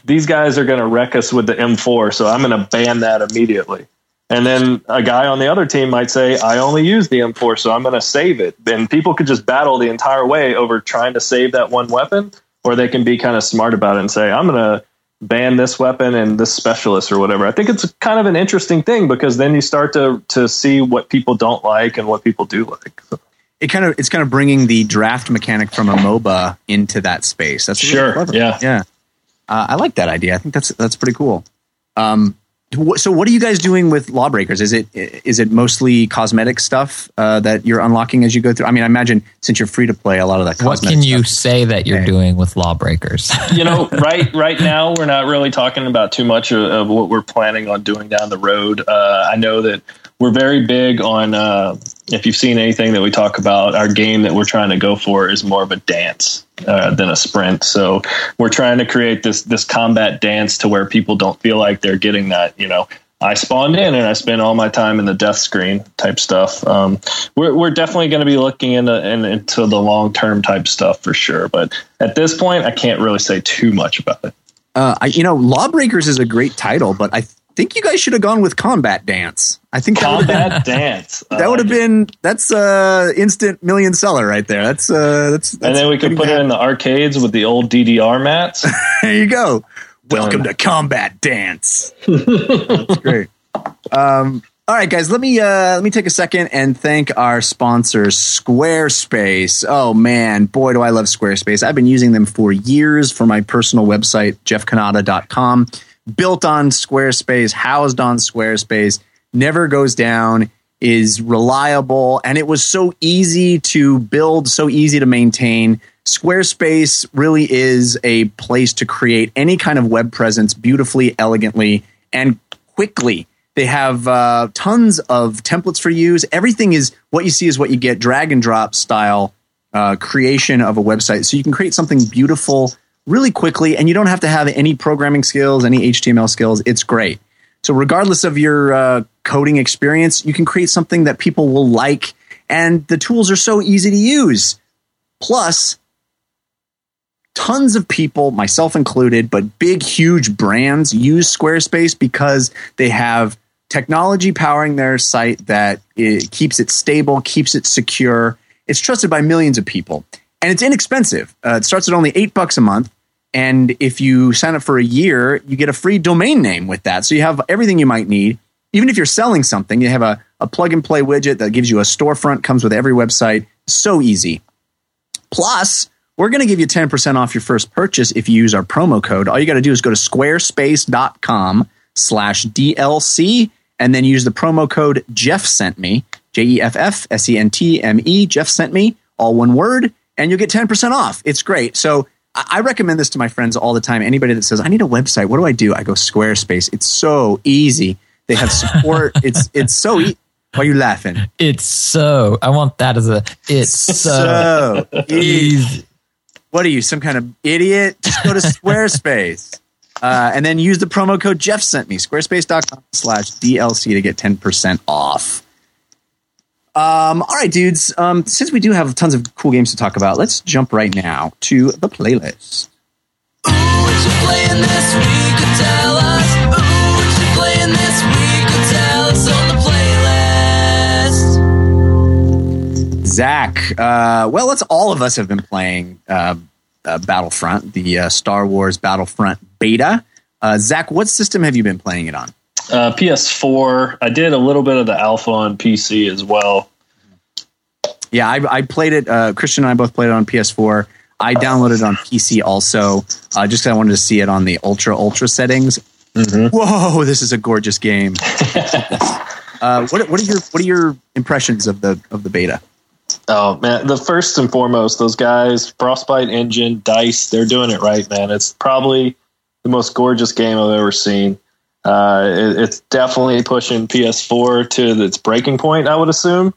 these guys are going to wreck us with the M4, so I'm going to ban that immediately. And then a guy on the other team might say, I only use the M4, so I'm going to save it. And people could just battle the entire way over trying to save that one weapon, or they can be kind of smart about it and say, I'm going to ban this weapon and this specialist or whatever. I think it's kind of an interesting thing because then you start to to see what people don't like and what people do like. It kind of it's kind of bringing the draft mechanic from a MOBA into that space. That's really Sure, clever. yeah. yeah. Uh, I like that idea. I think that's that's pretty cool. Um, so what are you guys doing with Lawbreakers? Is it is it mostly cosmetic stuff uh, that you're unlocking as you go through? I mean, I imagine since you're free to play, a lot of that. What cosmetic can you stuff- say that you're Okay. doing with Lawbreakers? (laughs) you know, right right now we're not really talking about too much of, of what we're planning on doing down the road. Uh, I know that we're very big on. Uh, if you've seen anything that we talk about, our game that we're trying to go for is more of a dance uh, than a sprint. So we're trying to create this this combat dance to where people don't feel like they're getting that. You know, I spawned in and I spent all my time in the death screen type stuff. Um, we're we're definitely going to be looking into in, into the long term type stuff for sure. But at this point, I can't really say too much about it. Uh, I, you know, Lawbreakers is a great title, but I think you guys should have gone with Combat Dance. I think that Combat (laughs) dance. I that would have it. been that's uh instant million seller right there. That's uh that's, that's And then we could put it in the arcades with the old DDR mats. (laughs) There you go. Welcome Done. to Combat Dance. (laughs) That's great. Um, all right, guys. Let me uh, let me take a second and thank our sponsors, Squarespace. Oh man, boy, do I love Squarespace! I've been using them for years for my personal website, jeffcannata.com. Built on Squarespace, housed on Squarespace, never goes down, is reliable, and it was so easy to build, so easy to maintain. Squarespace really is a place to create any kind of web presence beautifully, elegantly, and quickly. They have uh, tons of templates for use. Everything is what you see is what you get, drag and drop style uh, creation of a website. So you can create something beautiful really quickly, and you don't have to have any programming skills, any HTML skills. It's great. So, regardless of your uh, coding experience, you can create something that people will like, and the tools are so easy to use. Plus, tons of people, myself included, but big, huge brands use Squarespace because they have technology powering their site that it keeps it stable, keeps it secure. It's trusted by millions of people, and it's inexpensive. Uh, it starts at only eight bucks a month. And if you sign up for a year, you get a free domain name with that. So you have everything you might need. Even if you're selling something, you have a, a plug and play widget that gives you a storefront, comes with every website. So easy. Plus, we're going to give you 10% off your first purchase if you use our promo code. All you got to do is go to squarespace.com slash DLC and then use the promo code Jeff sent me, J E F F S E N T M E, Jeff sent me, all one word, and you'll get 10% off. It's great. So I recommend this to my friends all the time. Anybody that says, I need a website, what do I do? I go Squarespace. It's so easy. They have support. (laughs) it's it's so easy. Why are you laughing? it's so. I want that as a. It's (laughs) so, So easy. easy. What are you, some kind of idiot? Just go to (laughs) Squarespace. Uh, and then use the promo code Jeff sent me, squarespace.com slash DLC to get 10% off. Um, all right, dudes. Um, since we do have tons of cool games to talk about, let's jump right now to the playlist. Zach, uh, well, let's all of us have been playing uh, uh, Battlefront, the uh, Star Wars Battlefront beta. Uh, Zach, what system have you been playing it on? Uh, PS4. I did a little bit of the alpha on PC as well. Yeah, I, I played it. Uh, Christian and I both played it on PS4. I downloaded it on PC also, uh, just because I wanted to see it on the ultra ultra settings. Whoa, this is a gorgeous game. (laughs) uh, what, what are your what are your impressions of the of the beta? Oh man, the first and foremost, those guys, Frostbite Engine, Dice, they're doing it right, man. It's probably the most gorgeous game I've ever seen. Uh, it, it's definitely pushing PS4 to its breaking point, I would assume.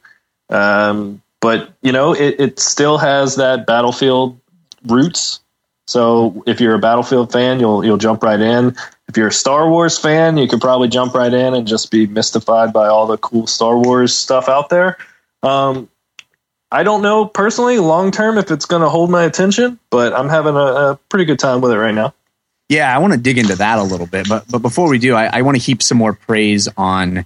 Um, but you know, it, it still has that Battlefield roots. So if you're a Battlefield fan, you'll you'll jump right in. If you're a Star Wars fan, you could probably jump right in and just be mystified by all the cool Star Wars stuff out there. Um, I don't know personally long term if it's going to hold my attention, but I'm having a, a pretty good time with it right now. Yeah, I want to dig into that a little bit, but but before we do, I, I want to heap some more praise on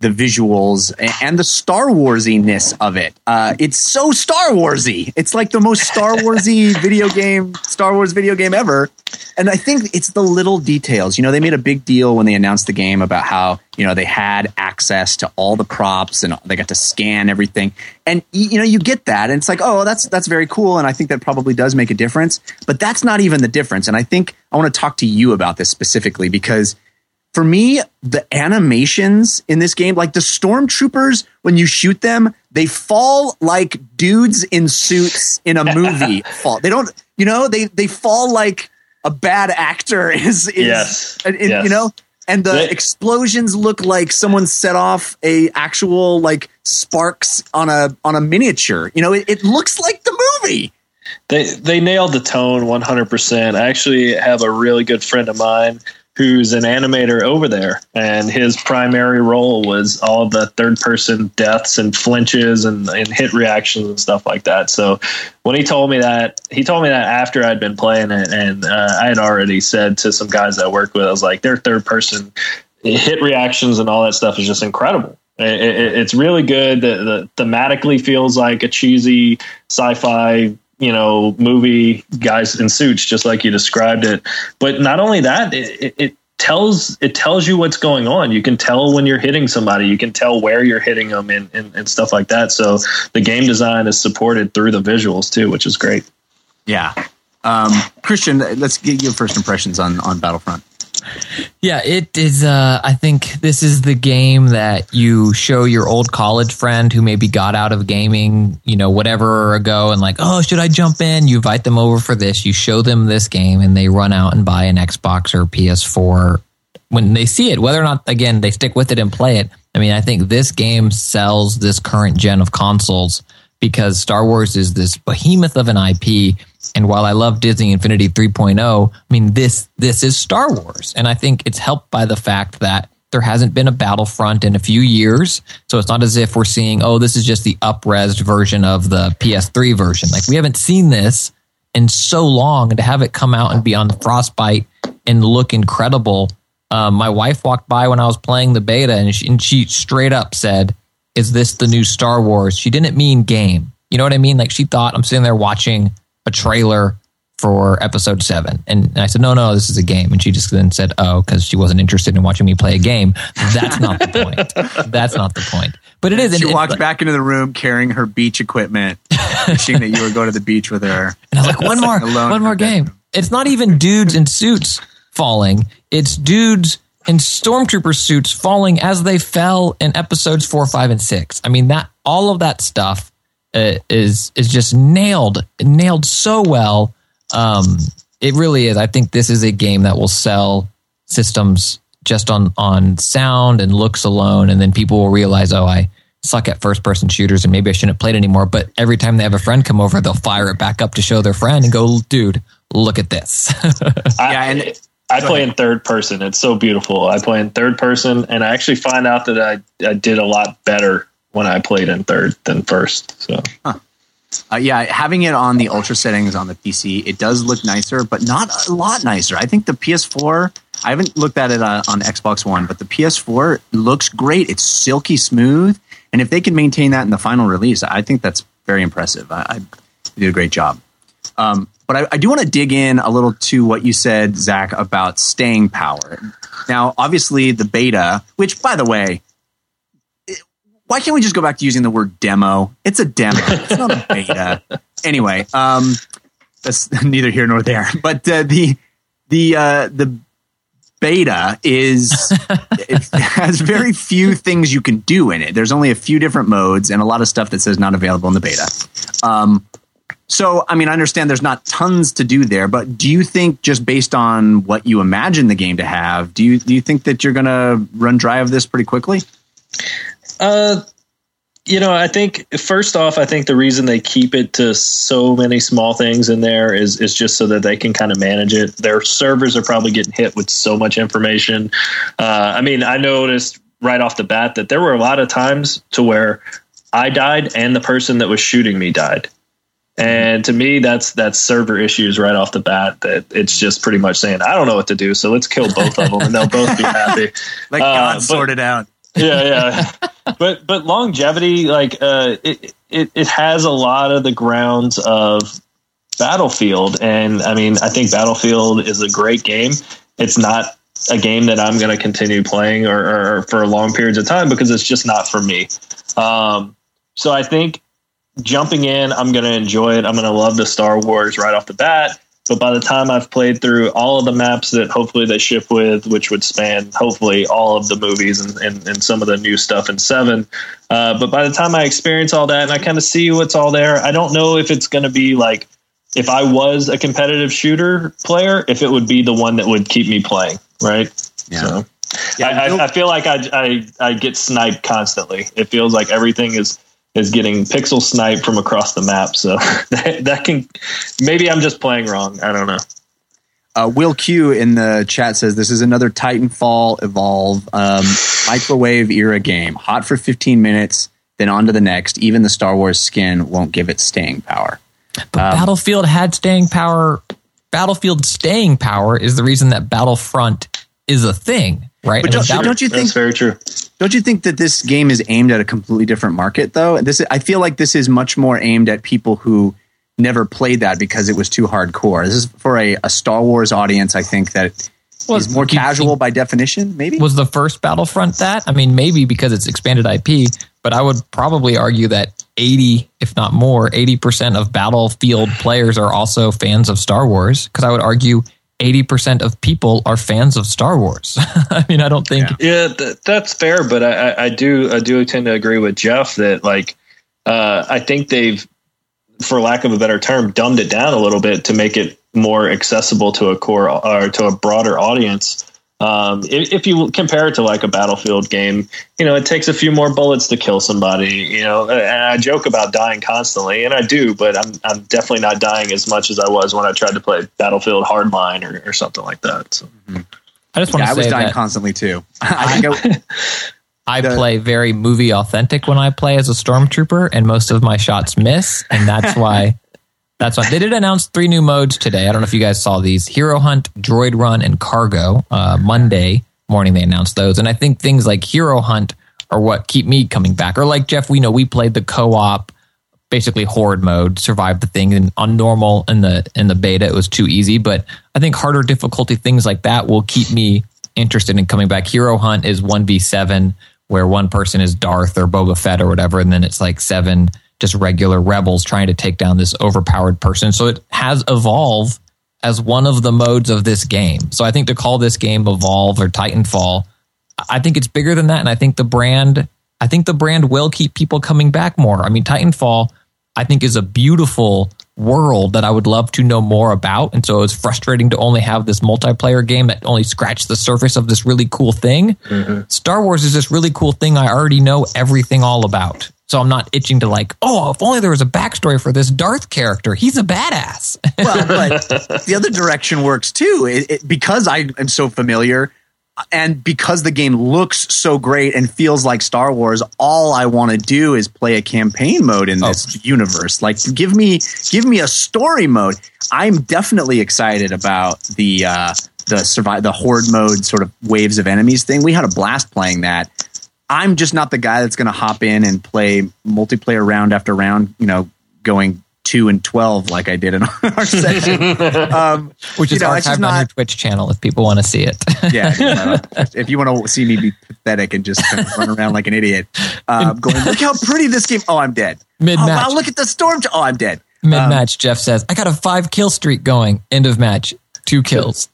the visuals and the Star Warsiness of it. Uh, it's so Star Warsy. It's like the most Star Warsy (laughs) video game, Star Wars video game ever. And I think it's the little details. You know, they made a big deal when they announced the game about how you know they had access to all the props and they got to scan everything. And you know, you get that, and it's like, oh, that's that's very cool. And I think that probably does make a difference. But that's not even the difference. And I think I want to talk to you about this specifically because for me, the animations in this game, like the stormtroopers, when you shoot them, they fall like dudes in suits in a movie (laughs) fall. They don't, you know, they they fall like a bad actor (laughs) is, is Yes. Yes. you know, and the They- explosions look like someone set off a actual like sparks on a on a miniature. You know, it, it looks like the movie. They they nailed the tone 100%. I actually have a really good friend of mine who's an animator over there and his primary role was all the third person deaths and flinches and, and hit reactions and stuff like that. So when he told me that, he told me that after I'd been playing it and uh, I had already said to some guys I work with, I was like, their third person hit reactions and all that stuff is just incredible. It, it, it's really good. The, the thematically feels like a cheesy sci-fi, you know, movie guys in suits, just like you described it. But not only that, it, it, tells it tells you what's going on. You can tell when you're hitting somebody. You can tell where you're hitting them and, and, and stuff like that. So the game design is supported through the visuals too, which is great. Yeah. Um, Christian, let's get your first impressions on on Battlefront. Yeah, it is. Uh, I think this is the game that you show your old college friend who maybe got out of gaming, you know, whatever ago, and like, oh, should I jump in? You invite them over for this. You show them this game, and they run out and buy an Xbox or PS4 when they see it. Whether or not, again, they stick with it and play it. I mean, I think this game sells this current gen of consoles because Star Wars is this behemoth of an IP. And while I love Disney Infinity 3.0, I mean this this is Star Wars, and I think it's helped by the fact that there hasn't been a Battlefront in a few years. So it's not as if we're seeing, oh, this is just the upresed version of the PS3 version. Like we haven't seen this in so long, and to have it come out and be on the Frostbite and look incredible. Um, my wife walked by when I was playing the beta, and she, and she straight up said, "Is this the new Star Wars?" She didn't mean game. You know what I mean? Like she thought I'm sitting there watching a trailer for episode seven. And I said, no, no, this is a game. And she just then said, oh, because she wasn't interested in watching me play a game. That's not the point. (laughs) That's not the point. But it is. She and walked back into the room carrying her beach equipment, wishing that you would go to the beach with her. And I was like, one (laughs) more, one more game. bedroom. It's not even dudes in suits falling. It's dudes in stormtrooper suits falling as they fell in episodes four, five, and six. I mean, that all of that stuff is is just nailed, nailed so well. Um, it really is. I think this is a game that will sell systems just on on sound and looks alone, and then people will realize, oh, I suck at first person shooters and maybe I shouldn't play it anymore. But every time they have a friend come over, they'll fire it back up to show their friend and go, dude, look at this. (laughs) I, Yeah, and- I play in third person. It's so beautiful. I play in third person, and I actually find out that I, I did a lot better when I played in third than first. So Uh, yeah, having it on the ultra settings on the PC, it does look nicer, but not a lot nicer. I think the PS4. I haven't looked at it uh, on Xbox One, but the PS4 looks great. It's silky smooth, and if they can maintain that in the final release, I think that's very impressive. I, I did a great job. Um, but I, I do want to dig in a little to what you said, Zach, about staying power. Now, obviously, the beta, which, by the way, why can't we just go back to using the word demo? It's a demo. It's not a (laughs) beta. Anyway, um, that's (laughs) neither here nor there. But uh, the the uh, the beta is (laughs) it has very few things you can do in it. There's only a few different modes and a lot of stuff that says not available in the beta. Um, so, I mean, I understand there's not tons to do there, but do you think just based on what you imagine the game to have, do you do you think that you're going to run dry of this pretty quickly? Uh, you know, I think first off, I think the reason they keep it to so many small things in there is is just so that they can kind of manage it. Their servers are probably getting hit with so much information. Uh, I mean, I noticed right off the bat that there were a lot of times to where I died and the person that was shooting me died. And to me, that's that's server issues right off the bat. That it's just pretty much saying, I don't know what to do, so let's kill both of them, and they'll both be happy. (laughs) Like Uh, God but- sorted out. Yeah, yeah. (laughs) but but longevity, like uh, it, it it has a lot of the grounds of Battlefield, and I mean, I think Battlefield is a great game. It's not a game that I'm going to continue playing or, or for long periods of time because it's just not for me. Um, so I think jumping in, I'm going to enjoy it. I'm going to love the Star Wars right off the bat. But by the time I've played through all of the maps that hopefully they ship with, which would span hopefully all of the movies and, and, and some of the new stuff in seven, uh, but by the time I experience all that and I kind of see what's all there, I don't know if it's going to be like if I was a competitive shooter player, if it would be the one that would keep me playing, right? Yeah. So Yeah, I, I, I feel like I, I I get sniped constantly. It feels like everything is is getting pixel snipe from across the map. So (laughs) that, that can maybe I'm just playing wrong. I don't know. Uh, Will Q in the chat says this is another Titanfall Evolve um, microwave era game. Hot for 15 minutes, then on to the next. Even the Star Wars skin won't give it staying power. But Um, Battlefield had staying power. Battlefield staying power is the reason that Battlefront is a thing, right? But don't, Battle- don't you think That's very true. Don't you think that this game is aimed at a completely different market, though? This I feel like this is much more aimed at people who never played that because it was too hardcore. This is for a, a Star Wars audience. I think that is Well, more casual think- by definition. Maybe was the first Battlefront that? I mean, maybe because it's expanded IP, but I would probably argue that 80, if not more, 80% of Battlefield players are also fans of Star Wars. Because I would argue 80% of people are fans of Star Wars. (laughs) I mean, I don't think. Yeah. Yeah, th- that's fair, but I, I, do I do tend to agree with Jeff that like uh, I think they've, for lack of a better term, dumbed it down a little bit to make it more accessible to a core or to a broader audience. Um, if, if you compare it to like a battlefield game, you know, it takes a few more bullets to kill somebody. You know, and I joke about dying constantly, and I do, but I'm I'm definitely not dying as much as I was when I tried to play Battlefield Hardline or, or something like that. So. I just want yeah, I was dying that constantly too. (laughs) I think I, (laughs) I the- play very movie authentic when I play as a stormtrooper, and most of my shots miss, and that's (laughs) why. That's why they did announce three new modes today. I don't know if you guys saw these: Hero Hunt, Droid Run, and Cargo. Uh, Monday morning they announced those, and I think things like Hero Hunt are what keep me coming back. Or like Jeff, we know we played the co-op, basically horde mode, survived the thing, and on normal in the in the beta it was too easy. But I think harder difficulty things like that will keep me interested in coming back. Hero Hunt is one v seven, where one person is Darth or Boba Fett or whatever, and then it's like seven just regular rebels trying to take down this overpowered person. So it has evolve as one of the modes of this game. So I think to call this game Evolve or Titanfall, I think it's bigger than that, and I think the brand, I think the brand will keep people coming back more. I mean, Titanfall, I think is a beautiful world that I would love to know more about. And so it was frustrating to only have this multiplayer game that only scratched the surface of this really cool thing. Mm-hmm. Star Wars is this really cool thing I already know everything all about. So I'm not itching to like, oh, if only there was a backstory for this Darth character. He's a badass. well, but (laughs) the other direction works too. It, it, because I am so familiar, and because the game looks so great and feels like Star Wars, all I want to do is play a campaign mode in this universe. Like, give me give me a story mode. I'm definitely excited about the uh, the survive the horde mode sort of waves of enemies thing. We had a blast playing that. I'm just not the guy that's going to hop in and play multiplayer round after round. You know, going two and twelve like I did in (laughs) our session. (laughs) Um, Which you is know, it's archived just on your Twitch channel if people want to see it. (laughs) yeah. you know, if you want to see me be pathetic and just kind of run around like an idiot, uh, going, look how pretty this game. Oh, I'm dead. Mid-match. Oh, wow, look at the storm. Oh, I'm dead. Mid match, Jeff says, I got a five kill streak going. End of match. Two kills.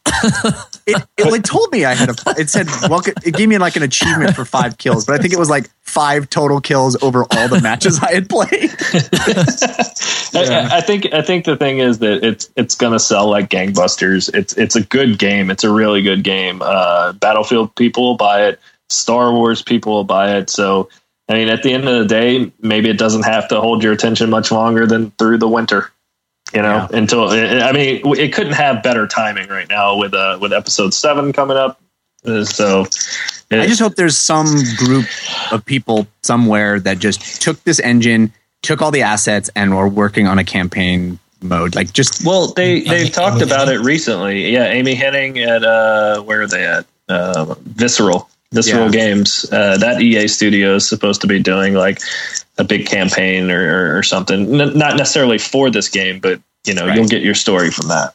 It, it, told me I had a. It said welcome. It gave me like an achievement for five kills, but I think it was like five total kills over all the matches I had played. (laughs) I, I think I think the thing is that it's it's gonna sell like gangbusters. It's it's a good game. It's a really good game. Uh, Battlefield people will buy it. Star Wars people will buy it. So I mean, at the end of the day, maybe it doesn't have to hold your attention much longer than through the winter. You know, until I mean, it couldn't have better timing right now with uh with episode seven coming up. Uh, So I just hope there's some group of people somewhere that just took this engine, took all the assets, and were working on a campaign mode. Like just Well, they they've talked about it recently. Yeah, Amy Hennig at uh, where are they at? Uh, Visceral, Visceral Yeah. Games. Uh, that EA studio is supposed to be doing like a big campaign or, or, or something. N- not necessarily for this game, but you know, Right. you'll get your story from that.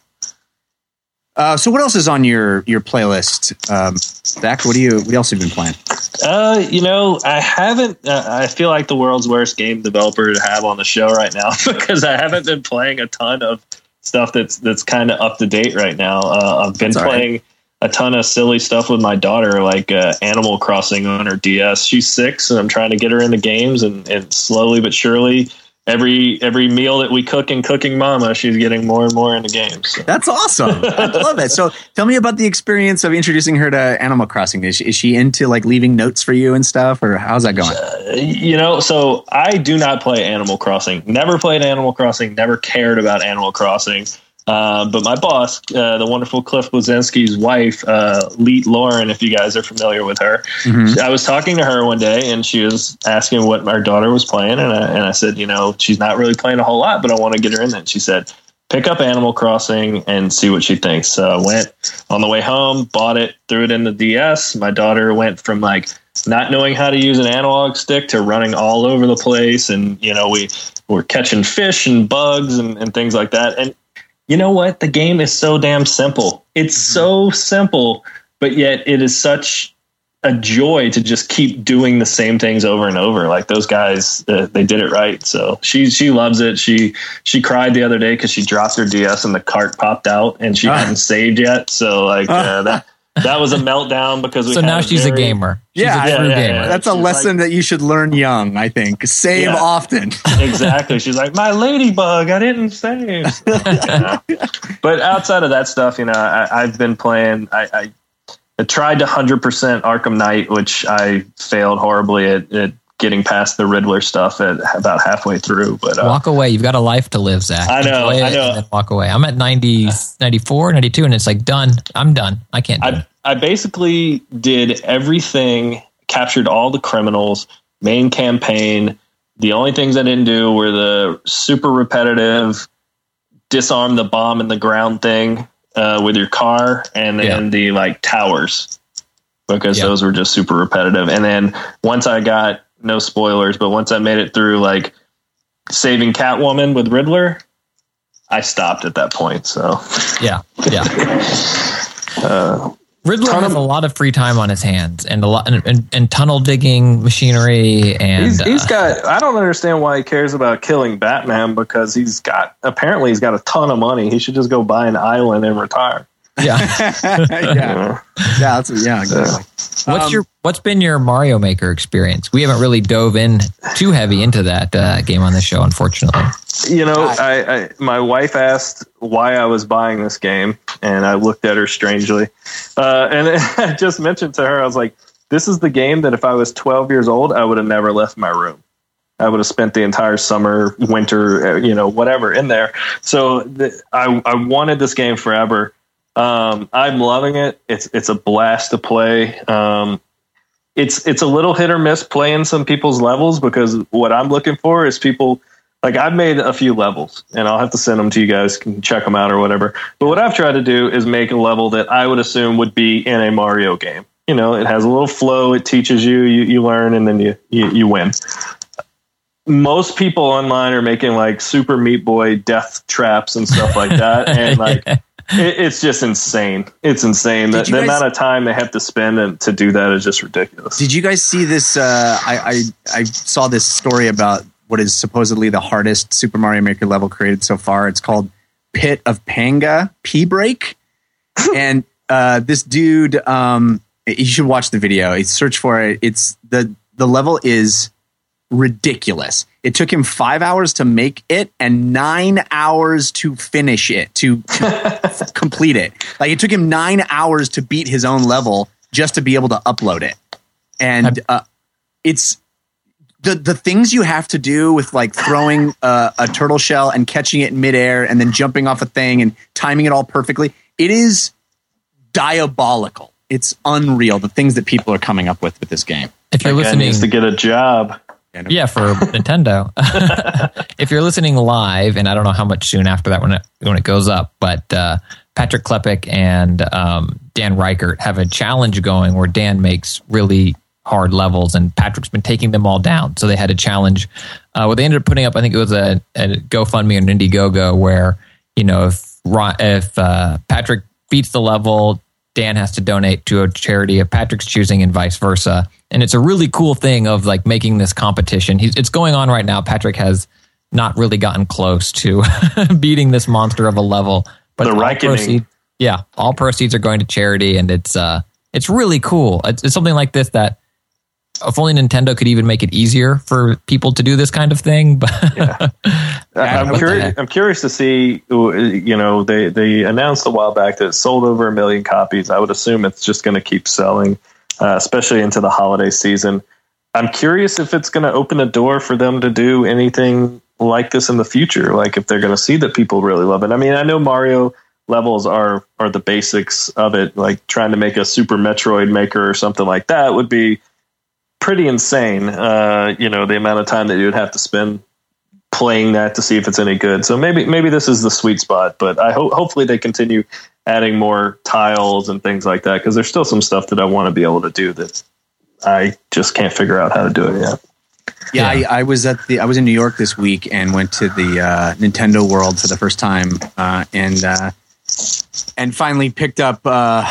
Uh, so what else is on your your playlist, um, Zach? What do you what else have you been playing? Uh, you know, I haven't. Uh, I feel like the world's worst game developer to have on the show right now (laughs) because I haven't been playing a ton of stuff that's that's kind of up to date right now. Uh, I've been That's all right. A ton of silly stuff with my daughter, like uh, Animal Crossing on her DS. She's six, and I'm trying to get her into games, and, and slowly but surely. Every every meal that we cook in Cooking Mama, she's getting more and more into games. So. That's awesome. I (laughs) love it. So tell me about the experience of introducing her to Animal Crossing. Is she, is she into like leaving notes for you and stuff, or how's that going? you know, so I do not play Animal Crossing. Never played Animal Crossing. Never cared about Animal Crossing. Uh, but my boss, uh, the wonderful Cliff Bleszinski's wife, uh, Leet Lauren, if you guys are familiar with her, I was talking to her one day and she was asking what our daughter was playing. And I, and I said, you know, she's not really playing a whole lot, but I want to get her in that. She said, pick up Animal Crossing and see what she thinks. So I went on the way home, bought it, threw it in the DS. My daughter went from like not knowing how to use an analog stick to running all over the place. And, you know, we were catching fish and bugs and, and things like that. And you know what? The game is so damn simple. It's so simple, but yet it is such a joy to just keep doing the same things over and over. Like those guys, uh, they did it right. So she she loves it. She she cried the other day because she dropped her DS and the cart popped out and she Ah. hadn't saved yet. So like (laughs) uh, that that was a meltdown because we So had now she's a gamer. She's Yeah, a true yeah, yeah, gamer. yeah. That's a She's lesson that you should learn young. I think save Yeah. often. (laughs) exactly. She's like, my ladybug, I didn't save. Yeah. (laughs) But outside of that stuff, you know, I, I've been playing. I, I, I tried to hundred percent Arkham Knight, which I failed horribly at, at getting past the Riddler stuff at about halfway through. But uh, walk away. You've got a life to live, Zach. I know, I know. Walk away. I'm at 90, 94, 92, and it's like done. I'm done. I can't do it. I, I basically did everything, captured all the criminals, main campaign. The only things I didn't do were the super repetitive disarm the bomb in the ground thing uh, with your car, and then Yeah. the like towers because Yeah. those were just super repetitive. And then once I got no spoilers, but once I made it through like saving Catwoman with Riddler, I stopped at that point. So Yeah, yeah. (laughs) uh, Riddler Ton has of- a lot of free time on his hands and a lot and, and, and tunnel digging machinery and he's, uh, he's got i don't understand why he cares about killing batman because he's got apparently he's got a ton of money he should just go buy an island and retire (laughs) Yeah. yeah, (laughs) yeah, that's, yeah, exactly. What's Um, your What's been your Mario Maker experience? We haven't really dove in too heavy into that uh, game on the show, unfortunately. You know, I, I my wife asked why I was buying this game, and I looked at her strangely, uh, and (laughs) I just mentioned to her, I was like, "This is the game that if I was 12 years old, I would have never left my room. I would have spent the entire summer, winter, uh, you know, whatever in there." So the, I I wanted this game forever. Um, I'm loving it. It's it's a blast to play. Um, it's it's a little hit or miss playing some people's levels because what I'm looking for is people like I've made a few levels and I'll have to send them to you guys can check them out or whatever. But what I've tried to do is make a level that I would assume would be in a Mario game. You know, it has a little flow, it teaches you, you, you learn and then you, you, you win. Most people online are making like Super Meat Boy death traps and stuff like that. And like (laughs) it, it's just insane. It's insane. The, the guys- amount of time they have to spend and to do that is just ridiculous. Did you guys see this? Uh, I, I I saw this story about what is supposedly the hardest Super Mario Maker level created so far. It's called Pit of Panga P Break, (laughs) and uh, this dude, um, you should watch the video. Search for it. It's the the level is ridiculous. It took him five hours to make it and nine hours to finish it to, to (laughs) complete it. Like it took him nine hours to beat his own level just to be able to upload it and uh, it's the the things you have to do with like throwing uh, a turtle shell and catching it in midair and then jumping off a thing and timing it all perfectly. It is diabolical. It's unreal the things that people are coming up with with this game. If you're That listening, needs to get a job. Yeah, for (laughs) Nintendo. (laughs) if you're listening live, and I don't know how much soon after that when it when it goes up, but uh, Patrick Klepek and um, Dan Ryckert have a challenge going where Dan makes really hard levels, and Patrick's been taking them all down. So they had a challenge uh, where they ended up putting up. I think it was a, a GoFundMe or an Indiegogo where you know if if uh, Patrick beats the level, Dan has to donate to a charity of Patrick's choosing and vice versa. And it's a really cool thing of like making this competition. He's, it's going on right now. Patrick has not really gotten close to (laughs) beating this monster of a level, but The reckoning. proceed- yeah, all proceeds are going to charity, and it's uh, it's really cool. It's, it's something like this that if only Nintendo could even make it easier for people to do this kind of thing. (laughs) But I- I'm curious. I'm curious to see. You know, they they announced a while back that it sold over a million copies. I would assume it's just going to keep selling, uh, especially into the holiday season. I'm curious if it's going to open a door for them to do anything like this in the future. Like if they're going to see that people really love it. I mean, I know Mario levels are are the basics of it. Like trying to make a Super Metroid Maker or something like that would be pretty insane. Uh, you know, the amount of time that you would have to spend playing that to see if it's any good. So maybe maybe this is the sweet spot, but I hope hopefully they continue adding more tiles and things like that because there's still some stuff that I want to be able to do that I just can't figure out how to do it yet. Yeah, Yeah. I, I was at the I was in New York this week and went to the uh, Nintendo World for the first time, uh, and uh, and finally picked up, uh,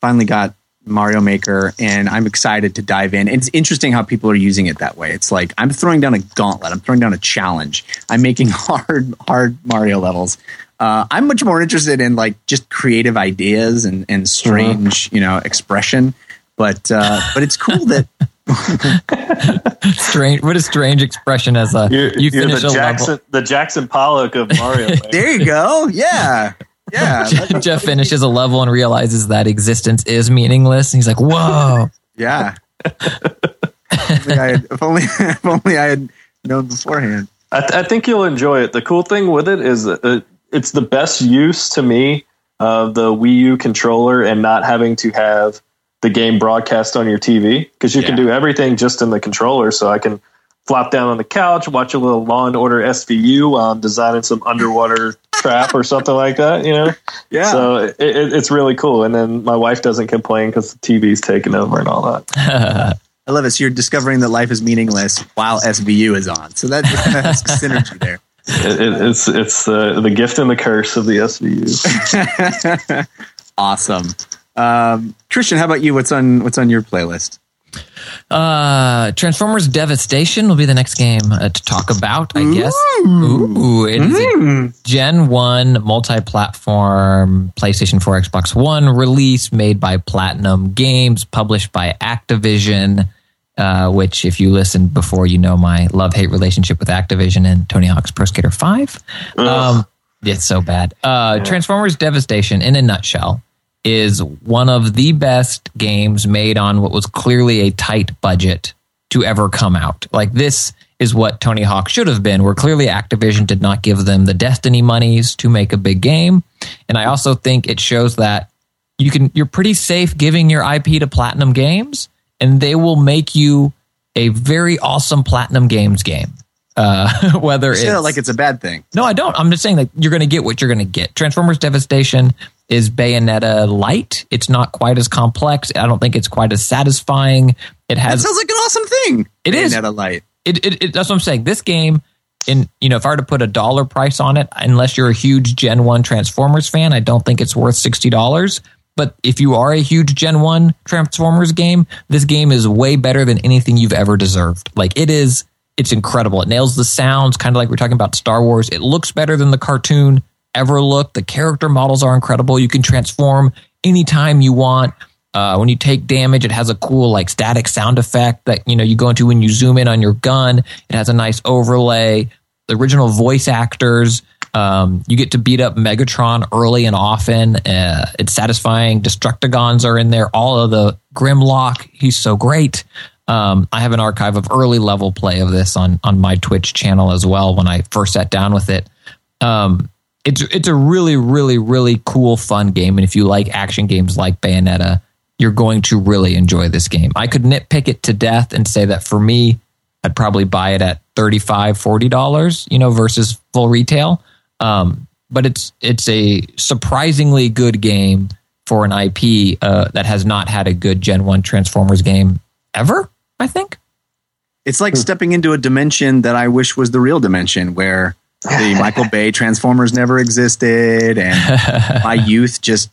finally got Mario Maker, and I'm excited to dive in. It's interesting how people are using it that way. It's like I'm throwing down a gauntlet, I'm throwing down a challenge, I'm making (laughs) hard hard Mario levels. Uh, I'm much more interested in like just creative ideas and and strange, you know, expression. But uh, but it's cool that (laughs) strange, what a strange expression as a You're, you you're the a Jackson level. the Jackson Pollock of Mario. (laughs) There you go. Yeah, yeah. (laughs) Jeff finishes a level and realizes that existence is meaningless. And he's like, "Whoa!" Yeah. if, only I had, if only (laughs) if only I had known beforehand. I, th- I think you'll enjoy it. The cool thing with it is that it, it's the best use to me of the Wii U controller and not having to have the game broadcast on your TV because you can do everything just in the controller. So I can flop down on the couch, watch a little Law and Order SVU while I'm designing some underwater (laughs) trap or something like that. You know, Yeah. so it, it, it's really cool. And then my wife doesn't complain because the TV's taken over and all that. (laughs) I love it. So you're discovering that life is meaningless while SVU is on. So that, (laughs) that's synergy there. It, it, it's it's uh, the gift and the curse of the SVU. awesome. Um, Christian, how about you? What's on what's on your playlist? Uh, Transformers Devastation will be the next game uh, to talk about, I guess. Ooh, it is a Gen 1 multi platform PlayStation 4, Xbox One release made by Platinum Games, published by Activision. Uh, which, if you listened before, you know my love hate relationship with Activision and Tony Hawk's Pro Skater 5. Um, it's so bad. Uh, Transformers Devastation, in a nutshell, is one of the best games made on what was clearly a tight budget to ever come out. Like this is what Tony Hawk should have been, where clearly Activision did not give them the Destiny monies to make a big game. And I also think it shows that you can you're pretty safe giving your IP to Platinum Games, and they will make you a very awesome Platinum Games game. Uh, (laughs) whether Say it's that like it's a bad thing. no, I don't. I'm just saying that you're going to get what you're going to get. Transformers Devastation is Bayonetta light. It's not quite as complex. I don't think it's quite as satisfying. It That has sounds like an awesome thing. It is. Bayonetta light. it, it, it that's what I'm saying. This game, in you know, if I were to put a dollar price on it, unless you're a huge Gen One Transformers fan, I don't think it's worth sixty dollars. But if you are a huge Gen One Transformers game, this game is way better than anything you've ever deserved. Like it is, it's incredible. It nails the sounds, kind of like we're talking about Star Wars. It looks better than the cartoon ever looked. The character models are incredible. You can transform anytime you want. Uh, when you take damage, it has a cool like static sound effect that you know you go into when you zoom in on your gun. It has a nice overlay. The original voice actors. Um, you get to beat up Megatron early and often. Uh, it's satisfying. Destructigons are in there. All of the Grimlock. He's so great. Um, I have an archive of early level play of this on on my Twitch channel as well. When I first sat down with it, um, it's it's a really really really cool fun game. And if you like action games like bayonetta you're going to really enjoy this game. I could nitpick it to death and say that for me i'd probably buy it at 35 40 dollars you know versus full retail. Um, but it's it's a surprisingly good game for an ip uh, that has not had a good gen 1 transformers game ever i think. It's like stepping into a dimension that I wish was the real dimension where the (laughs) Michael Bay Transformers never existed and (laughs) my youth just,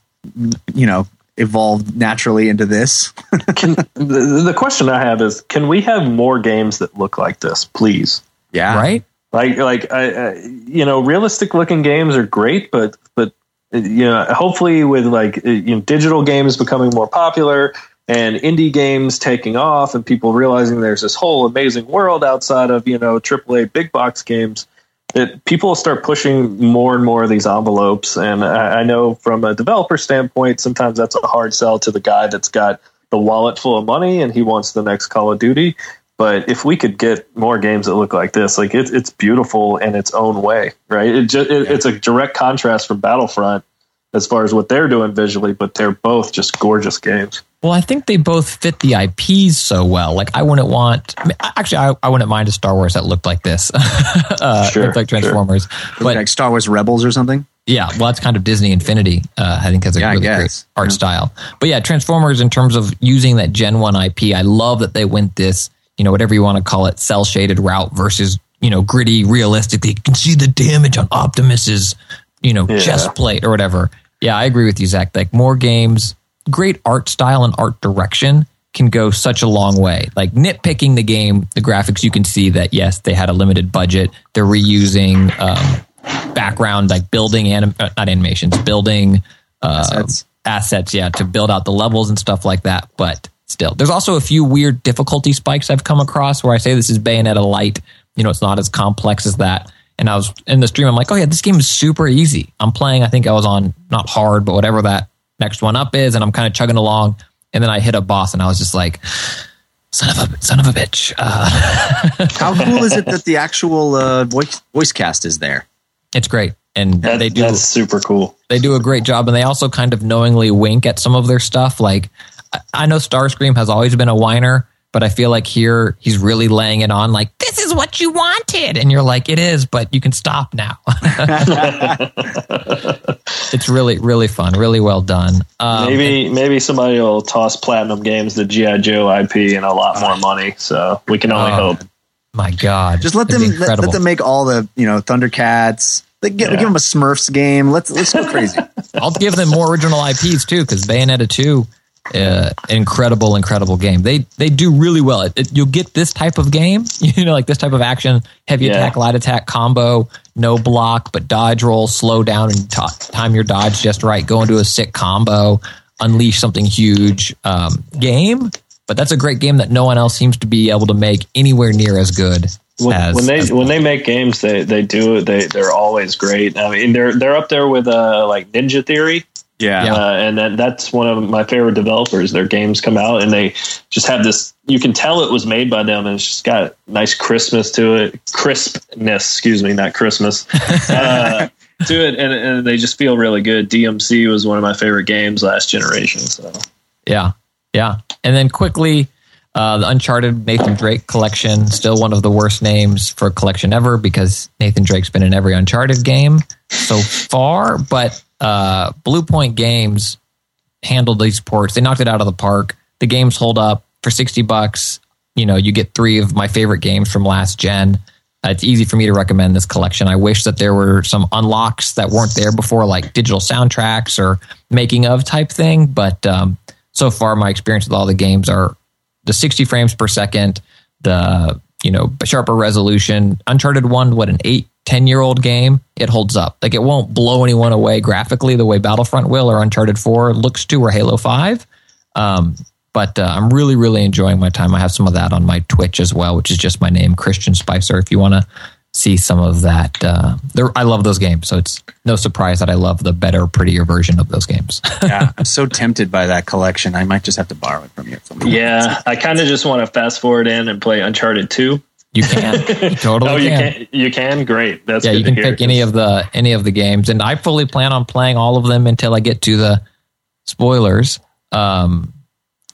you know, evolved naturally into this. (laughs) Can, the, the question I have is, can we have more games that look like this, please? Yeah. right Like, like I, I, you know, realistic looking games are great, but but uh, you know, hopefully with like uh, you know, digital games becoming more popular and indie games taking off, and people realizing there's this whole amazing world outside of you know AAA big box games. That people start pushing more and more of these envelopes, and I, I know from a developer standpoint, sometimes that's a hard sell to the guy that's got the wallet full of money and he wants the next Call of Duty. But if we could get more games that look like this, like it's it's beautiful in its own way, right? It just it, it's a direct contrast from Battlefront as far as what they're doing visually, but they're both just gorgeous games. Well, I think they both fit the IPs so well. Like, I wouldn't want. I mean, actually, I, I wouldn't mind a Star Wars that looked like this, (laughs) uh, Sure, like sure. Transformers. But like Star Wars Rebels or something. yeah, well, that's kind of Disney Infinity. Uh, I think has a Yeah, really great art Yeah. style. But yeah, Transformers in terms of using that Gen One IP, I love that they went this, you know, whatever you want to call it, cell shaded route versus you know gritty, realistic. You can see the damage on Optimus's, you know, Yeah. chest plate or whatever. Yeah, I agree with you, Zach. Like more games, great art style and art direction can go such a long way. Like nitpicking the game, the graphics, you can see that yes, they had a limited budget. They're reusing um, background, like building anim- uh, not animations, building uh, Assets. assets, yeah, to build out the levels and stuff like that. But still, there's also a few weird difficulty spikes I've come across where I say this is Bayonetta light. You know, it's not as complex as that. And I was in the stream, I'm like, oh yeah, this game is super easy. I'm playing, I think I was on not hard, but whatever that next one up is, and I'm kind of chugging along. And then I hit a boss, and I was just like, son of a son of a bitch. Uh, (laughs) How cool is it that the actual uh, voice voice cast is there? it's great, and That, they do that's super cool. they do a great job and they also kind of knowingly wink at some of their stuff like I- i know starscream has always been a whiner but i feel like here he's really laying it on like this is what you wanted and you're like it is but you can stop now (laughs) it's really really fun really well done um, maybe maybe somebody will toss Platinum Games the GI Joe IP and a lot more money. So we can only Oh, hope. my god Just let them let, let them make all the you know Thundercats. They give, Yeah. give them a Smurfs game. Let's let's go crazy. (laughs) i'll give them more original ips too because bayonetta 2 uh, incredible, incredible game. They they do really well. It, it- you'll get this type of game, (laughs) you know, like this type of action, heavy Yeah. attack, light attack combo, no block, but dodge roll, slow down and t- time your dodge just right. Go into a sick combo, unleash something huge. Um, game, but that's a great game that no one else seems to be able to make anywhere near as good when, as when they as- when they make games, they they do. They they're always great. I mean, they're they're up there with uh like Ninja Theory. Yeah. Yeah. Uh, and then that's one of my favorite developers. Their games come out and they just have this. You can tell it was made by them, and it's just got nice crispness to it, crispness. Excuse me, not Christmas (laughs) uh, to it, and, and they just feel really good. DMC was one of my favorite games last generation. So Yeah, yeah. And then quickly, uh, the Uncharted Nathan Drake collection, still one of the worst names for a collection ever because Nathan Drake's been in every Uncharted game so far. But uh, Bluepoint Games handled these ports. They knocked it out of the park. The games hold up for 60 bucks. You know, you get three of my favorite games from last gen. Uh, it's easy for me to recommend this collection. I wish that there were some unlocks that weren't there before, like digital soundtracks or making of type thing. But um, so far, my experience with all the games are the 60 frames per second, the you know sharper resolution. Uncharted one, what an eight, 10 year old game, it holds up. Like it won't blow anyone away graphically the way Battlefront will or Uncharted 4 looks to or Halo 5. Um, but uh, I'm really, really enjoying my time. I have some of that on my Twitch as well, which is just my name, Christian Spicer. If you want to see some of that, uh, I love those games. So it's no surprise that I love the better, prettier version of those games. (laughs) yeah. I'm so tempted by that collection. I might just have to borrow it from you. at some point. yeah, I kind of just want to fast forward in and play Uncharted Two. You can (laughs) you totally oh, you can. can. You can. Great. That's Yeah, good you to can hear, pick any 'cause- of the any of the games, and I fully plan on playing all of them until I get to the spoilers. Um,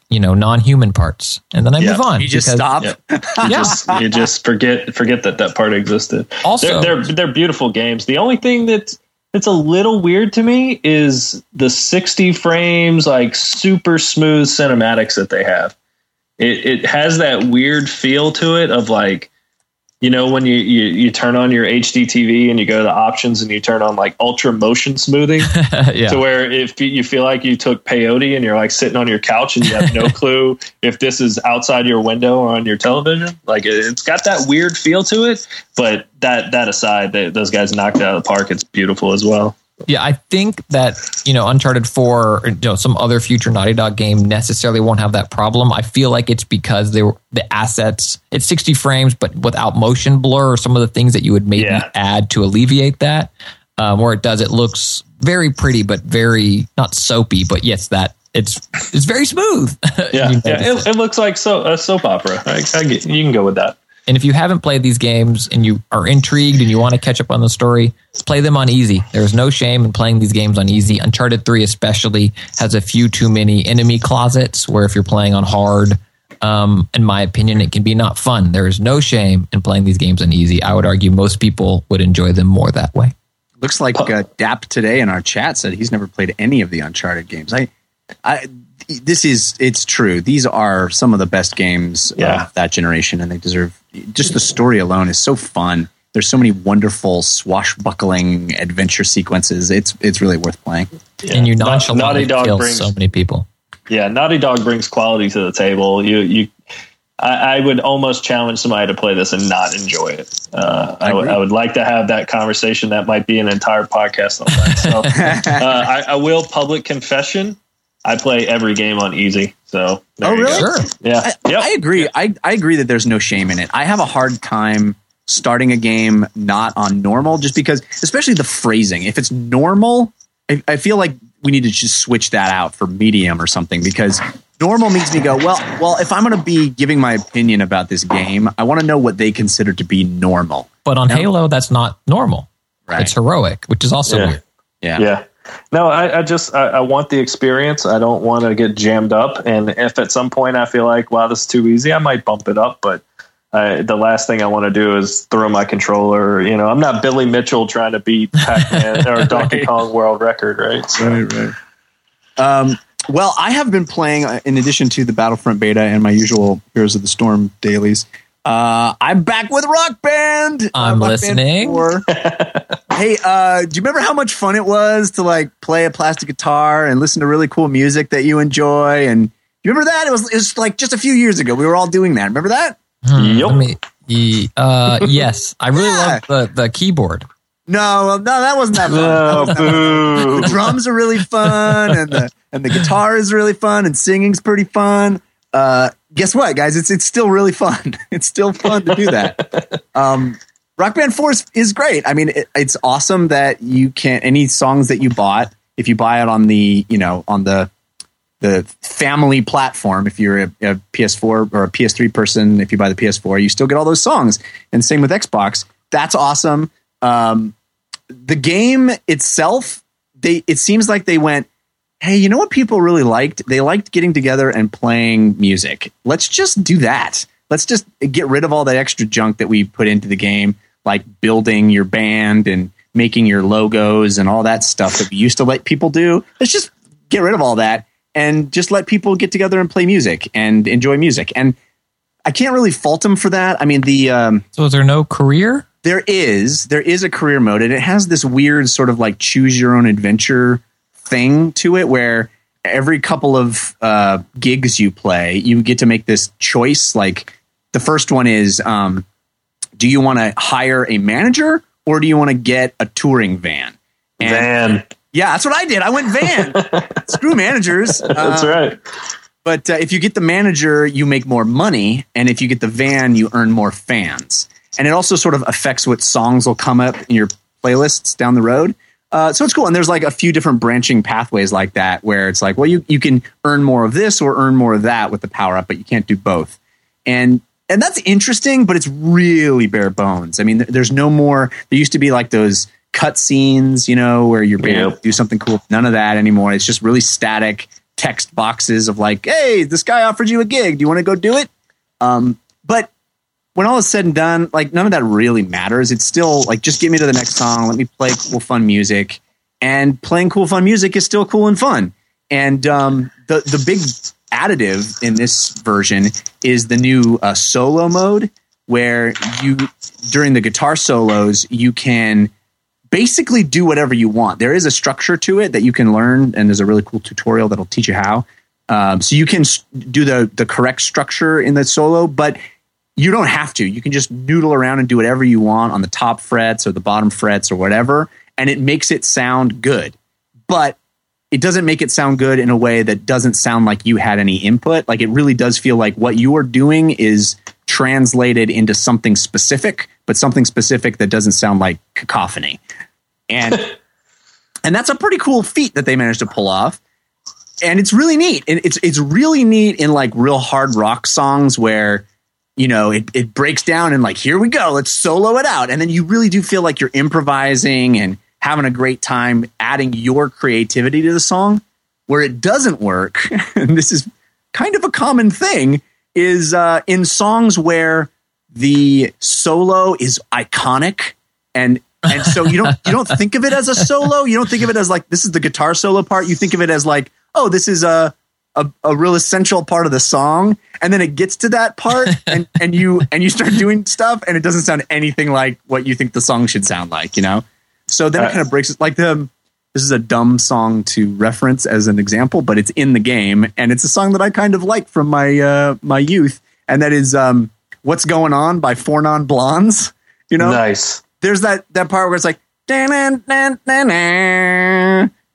you know, non-human parts, and then I Yeah, move on. You just because- stop. Yeah. (laughs) You Yeah. just you just forget forget that that part existed. Also- they're, they're they're beautiful games. The only thing that's that's a little weird to me is the 60 frames, like super smooth cinematics that they have. It it has that weird feel to it of like you know when you, you you turn on your HD TV and you go to the options and you turn on like ultra motion smoothing (laughs) yeah. to where if you feel like you took peyote and you're like sitting on your couch and you have no (laughs) clue if this is outside your window or on your television like it- it's got that weird feel to it but that that aside they, those guys knocked it out of the park it's beautiful as well Yeah, I think that you know Uncharted Four, or, you know, some other future Naughty Dog game necessarily won't have that problem. I feel like it's because they were the assets. It's sixty frames, but without motion blur or some of the things that you would maybe Yeah. add to alleviate that. Um, where it does, it looks very pretty, but very not soapy. But yes, that it's it's very smooth. (laughs) yeah, yeah it, it looks like so a soap opera I, I get, you can go with that And if you haven't played these games and you are intrigued and you want to catch up on the story, play them on easy. There's no shame in playing these games on easy. Uncharted 3 especially has a few too many enemy closets where if you're playing on hard, um, in my opinion, it can be not fun. There is no shame in playing these games on easy. I would argue most people would enjoy them more that way. Looks like uh, Dap today in our chat said he's never played any of the Uncharted games. I, I, this is it's true. These are some of the best games Yeah. of that generation, and they deserve. Just the story alone is so fun. There's so many wonderful swashbuckling adventure sequences. It's it's really worth playing. Yeah. And you naughty dog kill so many people. Yeah, Naughty Dog brings quality to the table. You, you, I, I would almost challenge somebody to play this and not enjoy it. Uh, I, would, would like to have that conversation. That might be an entire podcast on that. So, (laughs) uh, I, I will public confession. I play every game on easy. So, there Oh, you really? go. Sure. Yeah. I, Yep. I agree. I, I agree that there's no shame in it. I have a hard time starting a game not on normal just because, especially the phrasing. If it's normal, I, I feel like we need to just switch that out for medium or something because normal makes me go, well, well, if I'm going to be giving my opinion about this game, I want to know what they consider to be normal. But on No. Halo, that's not normal. Right. It's heroic, which is also Yeah. weird. yeah. Yeah. No, I, I just I, I want the experience. I don't want to get jammed up. And if at some point I feel like wow, this is too easy, I might bump it up. But I, the last thing I want to do is throw my controller. You know, I'm not Billy Mitchell trying to beat Pac-Man (laughs) or Donkey Right. Kong world record, right? So, Right, right. Um, well, I have been playing, uh, in addition to the Battlefront beta and my usual Heroes of the Storm dailies, Uh, I'm back with Rock Band. I'm Uh, Rock listening. Band (laughs) hey, uh, do you remember how much fun it was to like play a plastic guitar and listen to really cool music that you enjoy? And you remember that? It was, it was like just a few years ago. We were all doing that. Remember that? Hmm, Yep. me- ye- uh, (laughs) yes, I really Yeah. love the, the keyboard. No, no, that wasn't that fun. That No, wasn't that fun. the drums are really fun and the and the guitar is really fun and singing's pretty fun. Uh, guess what, guys? It's it's still really fun. (laughs) It's still fun to do that. (laughs) Um, Rock Band Four is, is great. I mean, it, it's awesome that you can any songs that you bought if you buy it on the you know on the the family platform. If you're a, a PS4 or a PS3 person, if you buy the PS4, you still get all those songs. And same with Xbox. That's awesome. Um, the game itself, they it seems like they went, hey, you know what people really liked? They liked getting together and playing music. Let's just do that. Let's just get rid of all that extra junk that we put into the game, like building your band and making your logos and all that stuff that we used to let people do. Let's just get rid of all that and just let people get together and play music and enjoy music. And I can't really fault them for that. I mean, the um, So is there no career? there is there is a career mode and it has this weird sort of like choose your own adventure thing to it where every couple of uh, gigs you play you get to make this choice like the first one is um, do you want to hire a manager or do you want to get a touring van and Van. yeah that's what i did i went van (laughs) screw managers That's Uh, right. but uh, if you get the manager, you make more money, and if you get the van, you earn more fans. And it also sort of affects what songs will come up in your playlists down the road. Uh, so it's cool, and there's like a few different branching pathways like that, where it's like, well, you you can earn more of this or earn more of that with the power up, but you can't do both. And and that's interesting, but it's really bare bones. I mean, th- there's no more. There used to be like those cut scenes, you know, where your band Yep. would do something cool. None of that anymore. It's just really static text boxes of like, "Hey, this guy offered you a gig. Do you want to go do it?" Um, when all is said and done, like none of that really matters. It's still like just get me to the next song. Let me play cool, fun music, and playing cool, fun music is still cool and fun. And um, the the big additive in this version is the new uh, solo mode, where you during the guitar solos you can basically do whatever you want. There is a structure to it that you can learn, and there's a really cool tutorial that'll teach you how. Um, so you can do the the correct structure in the solo, but you don't have to. You can just noodle around and do whatever you want on the top frets or the bottom frets or whatever, and it makes it sound good. But it doesn't make it sound good in a way that doesn't sound like you had any input. Like it really does feel like what you are doing is translated into something specific, but something specific that doesn't sound like cacophony. And (laughs) and that's a pretty cool feat that they managed to pull off. And it's really neat. And it's it's really neat in like real hard rock songs where you know it, it breaks down and like here we go let's solo it out. And then you really do feel like you're improvising and having a great time adding your creativity to the song. Where it doesn't work (laughs) and this is kind of a common thing is uh, in songs where the solo is iconic and and so you don't you don't think of it as a solo. You don't think of it as like this is the guitar solo part. You think of it as like oh this is a a, a real essential part of the song. And then it gets to that part (laughs) and and you and you start doing stuff and it doesn't sound anything like what you think the song should sound like you know? So then it kind of breaks it like the this is a dumb song to reference as an example but it's in the game and it's a song that i kind of like from my uh my youth. And that is um what's going on by four non blondes you know? Nice. there's that that part where it's like "Dan, dan, dan,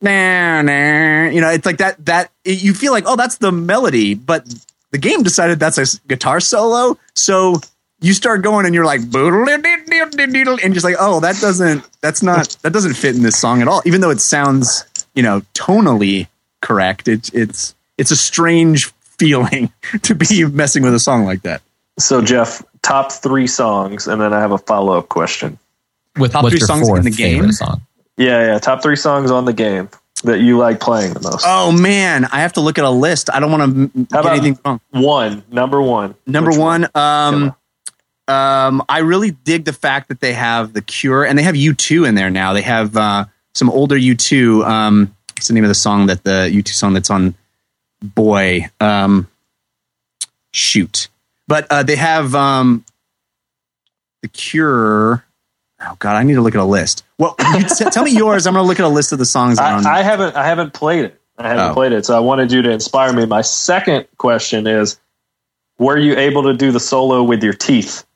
dan, dan, dan, dan." you know it's like that that it- you feel like oh that's the melody but the game decided that's a guitar solo so you start going and you're like and just like oh that doesn't that's not that doesn't fit in this song at all even though it sounds you know tonally correct it's it's it's a strange feeling (laughs) to be messing with a song like that So Jeff, top three songs, and then I have a follow up question. With Top what's three your songs in the game? favorite song? Yeah, yeah. Top three songs on the game that you like playing the most. Oh man, I have to look at a list. I don't want to get anything wrong. One, number one. Number Which one, um, um, I really dig the fact that they have the Cure and they have U two in there now. They have uh, some older U two. Um, what's the name of the song that the U two song that's on Boy? Um, shoot, but uh, they have um, The Cure. Oh God, I need to look at a list. Well, (coughs) you t- tell me yours. I'm going to look at a list of the songs. that I, I haven't I haven't played it. I haven't Oh. played it, so I wanted you to inspire me. My second question is: Were you able to do the solo with your teeth? (laughs)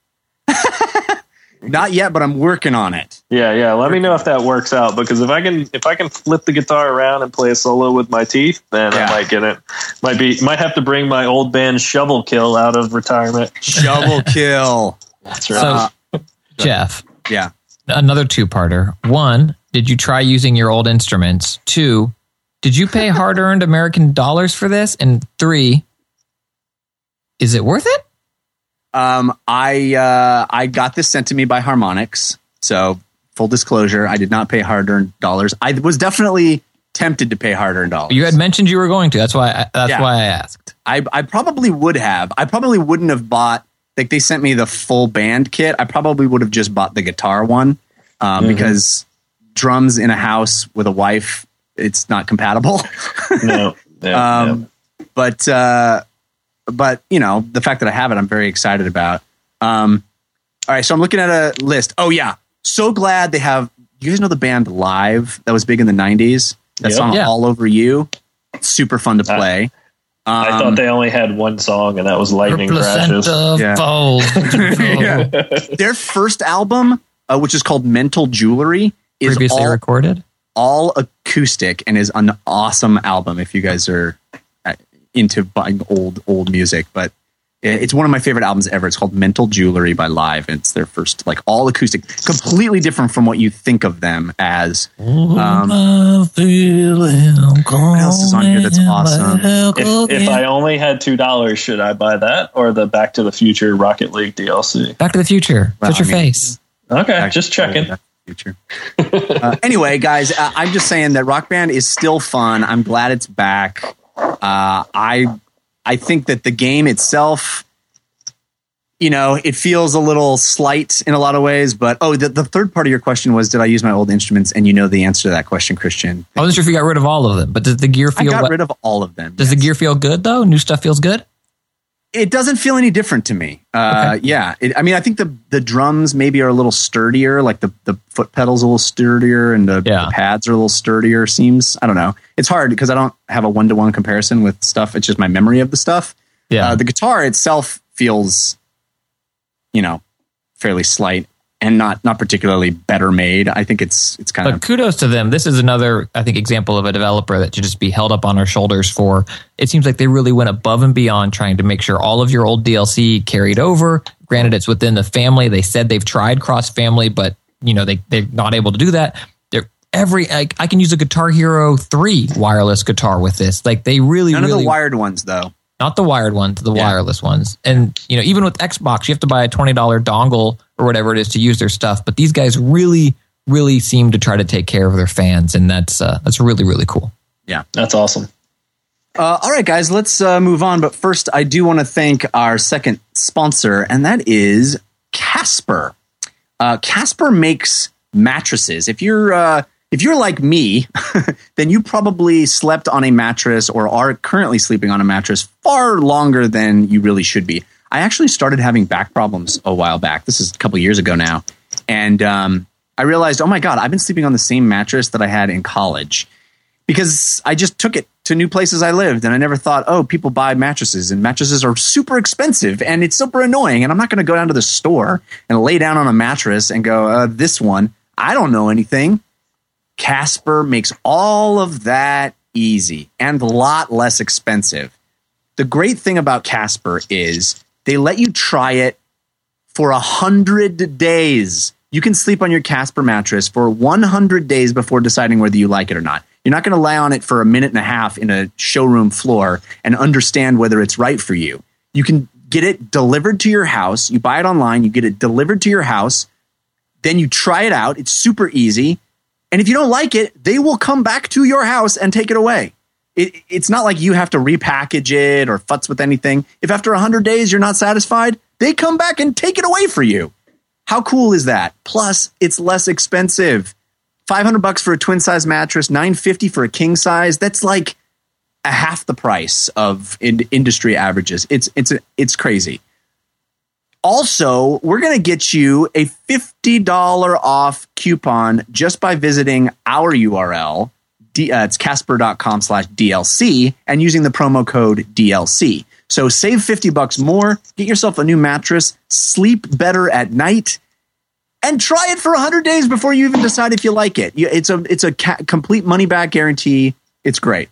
Not yet, but I'm working on it. Yeah, yeah. Let me know if that works out because if I can if I can flip the guitar around and play a solo with my teeth, then Yeah. I might get it. Might be might have to bring my old band Shovel Kill out of retirement. Shovel (laughs) kill. That's right. So, uh, Jeff, Yeah. Another two-parter. One, did you try using your old instruments? Two, did you pay (laughs) hard-earned American dollars for this? And three, is it worth it? Um, I uh, I got this sent to me by Harmonix. So full disclosure, I did not pay hard earned dollars. I was definitely tempted to pay hard earned dollars. You had mentioned you were going to. That's why. I, that's Yeah. why I asked. I I probably would have. I probably wouldn't have bought like they sent me the full band kit. I probably would have just bought the guitar one um, because drums in a house with a wife, it's not compatible. (laughs) no. Yeah, (laughs) um, but uh, but you know the fact that I have it, I'm very excited about. Um, all right, so I'm looking at a list. Oh yeah, so glad they have. You guys know the band Live that was big in the '90s. That Yep. song Yeah. "All Over You," super fun to I- play. I Um, thought they only had one song, and that was Lightning Crashes. Yeah. (laughs) Yeah. their first album, uh, which is called Mental Jewelry, is Previously all, recorded. all acoustic and is an awesome album if you guys are uh, into buying old old music. But it- it's one of my favorite albums ever. It's called Mental Jewelry by Live. And it's their first like all acoustic, completely different from what you think of them as. Um, what else is on here that's awesome? If, if I only had two dollars, should I buy that or the Back to the Future Rocket League DLC? Back to the Future. Well, Touch your I mean- face. Okay, just checking. Back to the Future. uh, anyway, guys, uh, I'm just saying that Rock Band is still fun. I'm glad it's back. Uh, I I think that the game itself, you know, it feels a little slight in a lot of ways. But oh, the, the third part of your question was, did I use my old instruments? And you know the answer to that question, Christian. I wasn't sure if you got rid of all of them, but does the gear feel? I got rid of all of them. does the gear feel good though? New stuff feels good. It doesn't feel any different to me. Uh, Yeah, it, I mean, I think the the drums maybe are a little sturdier, like the the foot pedals a little sturdier, and the, Yeah. the pads are a little sturdier. Seems I don't know. It's hard because I don't have a one to one comparison with stuff. It's just my memory of the stuff. Yeah. Uh, the guitar itself feels, you know, fairly slight and not not particularly better made. I think it's it's kind But of kudos to them. This is another, I think, example of a developer that should just be held up on our shoulders for. It seems like they really went above and beyond trying to make sure all of your old DLC carried over. Granted, it's within the family. They said they've tried cross family, but you know they they're not able to do that. They're every I, I can use a Guitar Hero three wireless guitar with this. Like they really, none really of the wired ones though. Not the wired ones, the Yeah. wireless ones. And you know, even with Xbox, you have to buy a twenty dollar dongle or whatever it is to use their stuff. But these guys really, really seem to try to take care of their fans, and that's uh, that's really, really cool. Yeah, that's awesome. Uh, all right, guys, let's uh, move on. But first, I do want to thank our second sponsor, and that is Casper. Uh, Casper makes mattresses. If you're uh, if you're like me, (laughs) then you probably slept on a mattress or are currently sleeping on a mattress far longer than you really should be. I actually started having back problems a while back. This is a couple years ago now, and um, I realized, oh my god, I've been sleeping on the same mattress that I had in college because I just took it to new places I lived and I never thought, oh, people buy mattresses and mattresses are super expensive and it's super annoying. And I'm not going to go down to the store and lay down on a mattress and go, uh, this one, I don't know anything. Casper makes all of that easy and a lot less expensive. The great thing about Casper is they let you try it for a hundred days. You can sleep on your Casper mattress for 100 days before deciding whether you like it or not. You're not going to lay on it for a minute and a half in a showroom floor and understand whether it's right for you. You can get it delivered to your house. You buy it online, you get it delivered to your house, then you try it out. It's super easy. And if you don't like it, they will come back to your house and take it away. It, it's not like you have to repackage it or futz with anything. If after 100 days you're not satisfied, they come back and take it away for you. How cool is that? Plus, it's less expensive. 500 bucks for a twin size mattress, 950 for a king size. That's like a half the price of in- industry averages. It's it's it's crazy. Also, we're going to get you a $50 off coupon just by visiting our URL. Uh, it's casper.com slash DLC and using the promo code DLC. So save 50 bucks more, get yourself a new mattress, sleep better at night, and try it for 100 days before you even decide if you like it. It's a, it's a ca- complete money back guarantee. It's great.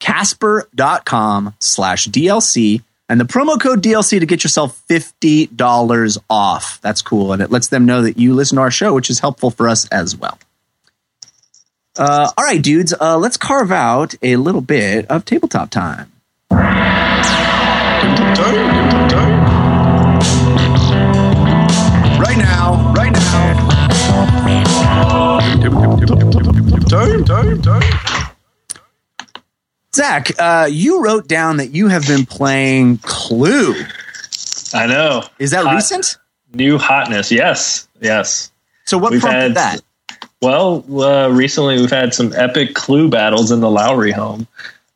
Casper.com slash DLC and the promo code DLC to get yourself $50 off. That's cool. And it lets them know that you listen to our show, which is helpful for us as well. Uh, all right, dudes, uh, let's carve out a little bit of tabletop time. Right now, right now. Zach, uh, you wrote down that you have been playing Clue. I know. Is that Hot- recent? New hotness. Yes. Yes. So what We've prompted had- that? Well, uh, recently we've had some epic clue battles in the Lowery home.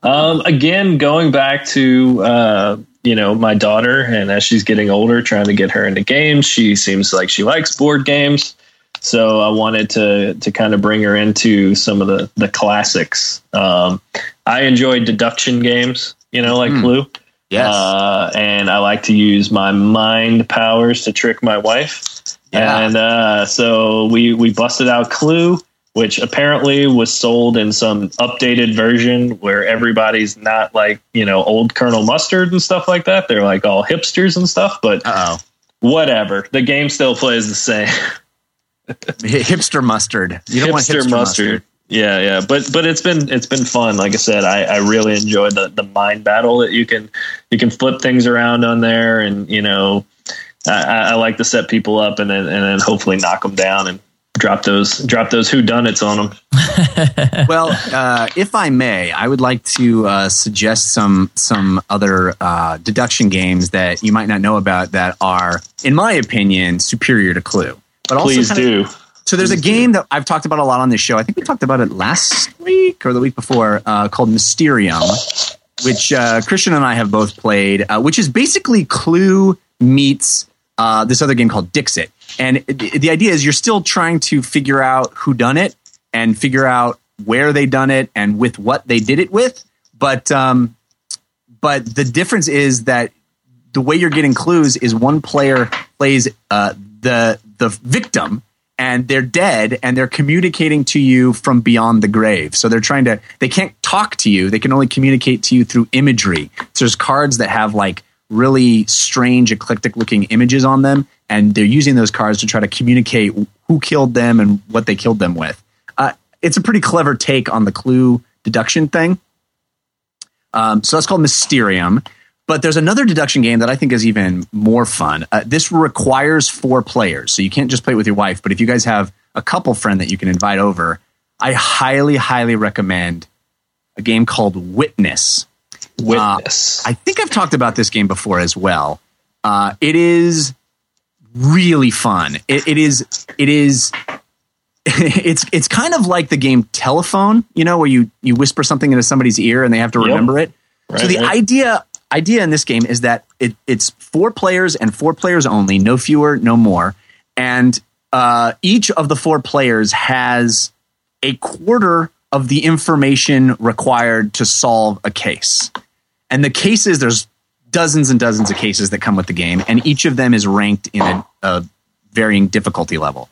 Um, again, going back to uh, you know my daughter, and as she's getting older, trying to get her into games. She seems like she likes board games, so I wanted to to kind of bring her into some of the the classics. Um, I enjoy deduction games, you know, like Hmm. Clue. Yes. Uh, and I like to use my mind powers to trick my wife. Yeah. And uh, so we we busted out Clue, which apparently was sold in some updated version where everybody's not like you know old Colonel Mustard and stuff like that. They're like all hipsters and stuff. But Uh whatever, the game still plays the same. (laughs) Hipster mustard. You don't want hipster mustard. Yeah, yeah, but but it's been it's been fun. Like I said, I, I really enjoyed the the mind battle that you can you can flip things around on there, and you know, I, I I like to set people up and then and then hopefully knock them down and drop those drop those who done it's on them. (laughs) well, uh, if I may, I would like to uh, suggest some some other uh, deduction games that you might not know about that are, in my opinion, superior to Clue. But also Please kind of- do. So there's a game that I've talked about a lot on this show. I think we talked about it last week or the week before, uh, called Mysterium, which uh, Christian and I have both played, uh, which is basically Clue meets uh, this other game called Dixit. And the, idea is you're still trying to figure out who done it and figure out where they done it and with what they did it with. But um, but the difference is that the way you're getting clues is one player plays uh, the the victim and they're dead and they're communicating to you from beyond the grave. So they're trying to they can't talk to you. They can only communicate to you through imagery. So there's cards that have like really strange eclectic looking images on them and they're using those cards to try to communicate who killed them and what they killed them with. Uh, it's a pretty clever take on the clue deduction thing. Um, so that's called Mysterium. But there's another deduction game that I think is even more fun. Uh, this requires four players, so you can't just play it with your wife. But if you guys have a couple friend that you can invite over, I highly, highly recommend a game called Witness. Witness. I think I've talked about this game before as well. Uh, it is really fun. It, it is. It is. (laughs) It's it's kind of like the game Telephone, you know, where you you whisper something into somebody's ear and they have to Yep. remember it. so the right. idea idea in this game is that it, it's four players and four players only, no fewer, no more, and uh, each of the four players has a quarter of the information required to solve a case. And the cases, there's dozens and dozens of cases that come with the game, and each of them is ranked in a, a varying difficulty level.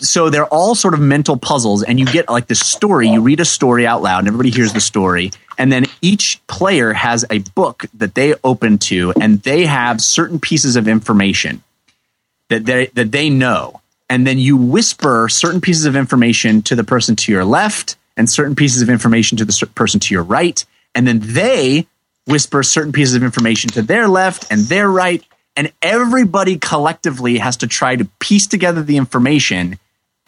So, they're all sort of mental puzzles, and you get like this story. You read a story out loud, and everybody hears the story. And then each player has a book that they open to, and they have certain pieces of information that they that they know, and then you whisper certain pieces of information to the person to your left, and certain pieces of information to the person to your right, and then they whisper certain pieces of information to their left and their right, and everybody collectively has to try to piece together the information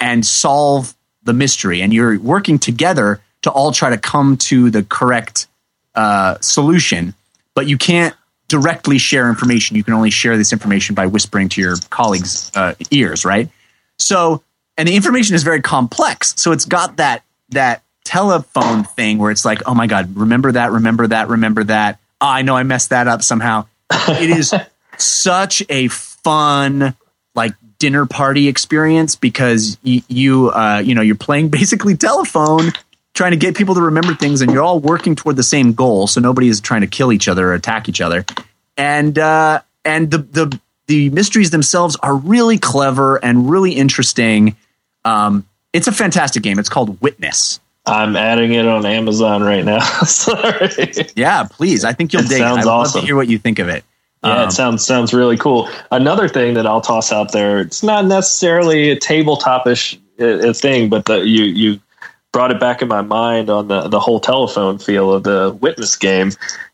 and solve the mystery, and you're working together to all try to come to the correct uh, solution, but you can't directly share information. You can only share this information by whispering to your colleagues' uh, ears, right? So, and the information is very complex. So it's got that that telephone thing where it's like, oh my god, remember that, remember that, remember that. Ah, I know I messed that up somehow. It is (laughs) such a fun like dinner party experience because y- you uh, you know you're playing (laughs) basically telephone trying to get people to remember things and you're all working toward the same goal so nobody is trying to kill each other or attack each other. And uh, and the the the mysteries themselves are really clever and really interesting. Um, it's a fantastic game. It's called witness. I'm adding it on Amazon right now. (laughs) Sorry. yeah please. I think you'll It dig it. sounds i'd love awesome. to hear what you think of it Yeah, Um, it sounds sounds really cool. Another thing that I'll toss out there, it's not necessarily a tabletop-ish uh, uh, thing, but the, you you brought it back in my mind on the the whole telephone feel of the Witness game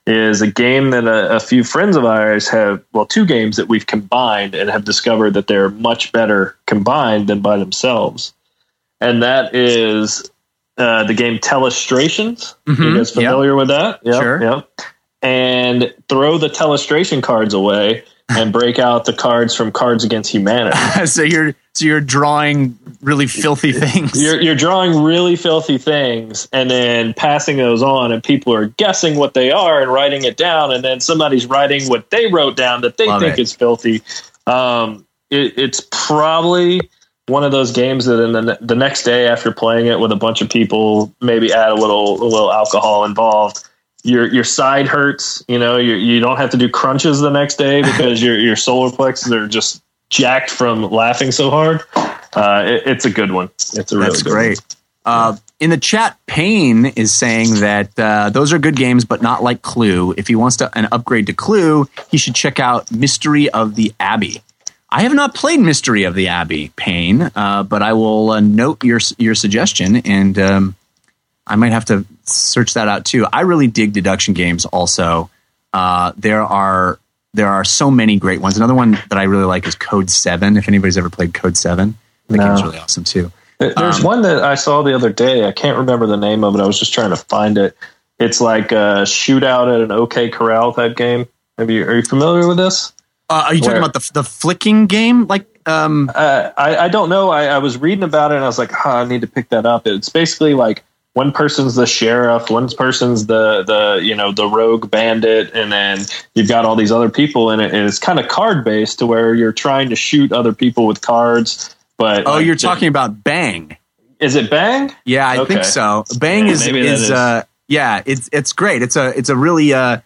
is a game that a, a few friends of ours have well two games that we've combined and have discovered that they're much better combined than by themselves, and that is uh, the game Telestrations. Mhm, You guys yeah. familiar with that? Yep, Sure. Yep. And throw the Telestration cards away and break out the cards from Cards Against Humanity. (laughs) so you're so you're drawing really filthy things. You're, you're drawing really filthy things and then passing those on, and people are guessing what they are and writing it down, and then somebody's writing what they wrote down that they Love think it. is filthy. Um, it, it's probably one of those games that in the, the next day after playing it with a bunch of people, maybe add a little a little alcohol involved. Your your side hurts, you know. You you don't have to do crunches the next day because your your solar plexus are just jacked from laughing so hard. Uh, it, it's a good one. It's a really That's good one. great. Uh, in the chat, Payne is saying that uh, those are good games, but not like Clue. If he wants to an upgrade to Clue, he should check out Mystery of the Abbey. I have not played Mystery of the Abbey, Payne, uh, but I will uh, note your your suggestion, and um, I might have to search that out too. I really dig deduction games. Also, uh, there are there are so many great ones. Another one that I really like is Code Seven. If anybody's ever played Code Seven, that No. game's really awesome too. There's Um, one that I saw the other day. I can't remember the name of it. I was just trying to find it. It's like a shootout at an OK Corral type game. Have you, are you familiar with this? Uh, are you talking Where- about the the flicking game? Like, um, Uh, I, I don't know. I, I was reading about it and I was like, huh, I need to pick that up. It's basically like one person's the sheriff, one person's the the you know the rogue bandit, and then you've got all these other people in it. And it's kind of card based to where you're trying to shoot other people with cards. But oh, like, you're the- talking about Bang. Is it Bang? Yeah, I Okay. think so. Bang Yeah, is is, is. uh, yeah, it's it's great. It's a it's a really uh,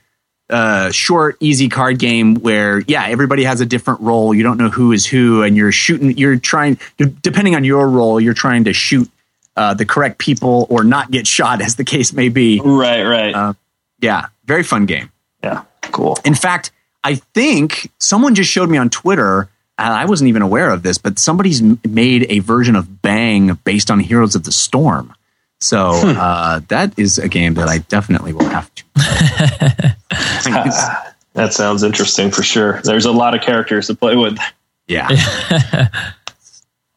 uh, short, easy card game where yeah, everybody has a different role. You don't know who is who, and you're shooting. You're trying, depending on your role, you're trying to shoot uh, the correct people or not get shot, as the case may be. Right, right. Uh, Yeah, very fun game. yeah, cool. In fact, I think someone just showed me on Twitter. and I wasn't even aware of this, but somebody's m- made a version of Bang based on Heroes of the Storm. So uh, that is a game that I definitely will have to. (laughs) That sounds interesting for sure. There's a lot of characters to play with. yeah. (laughs)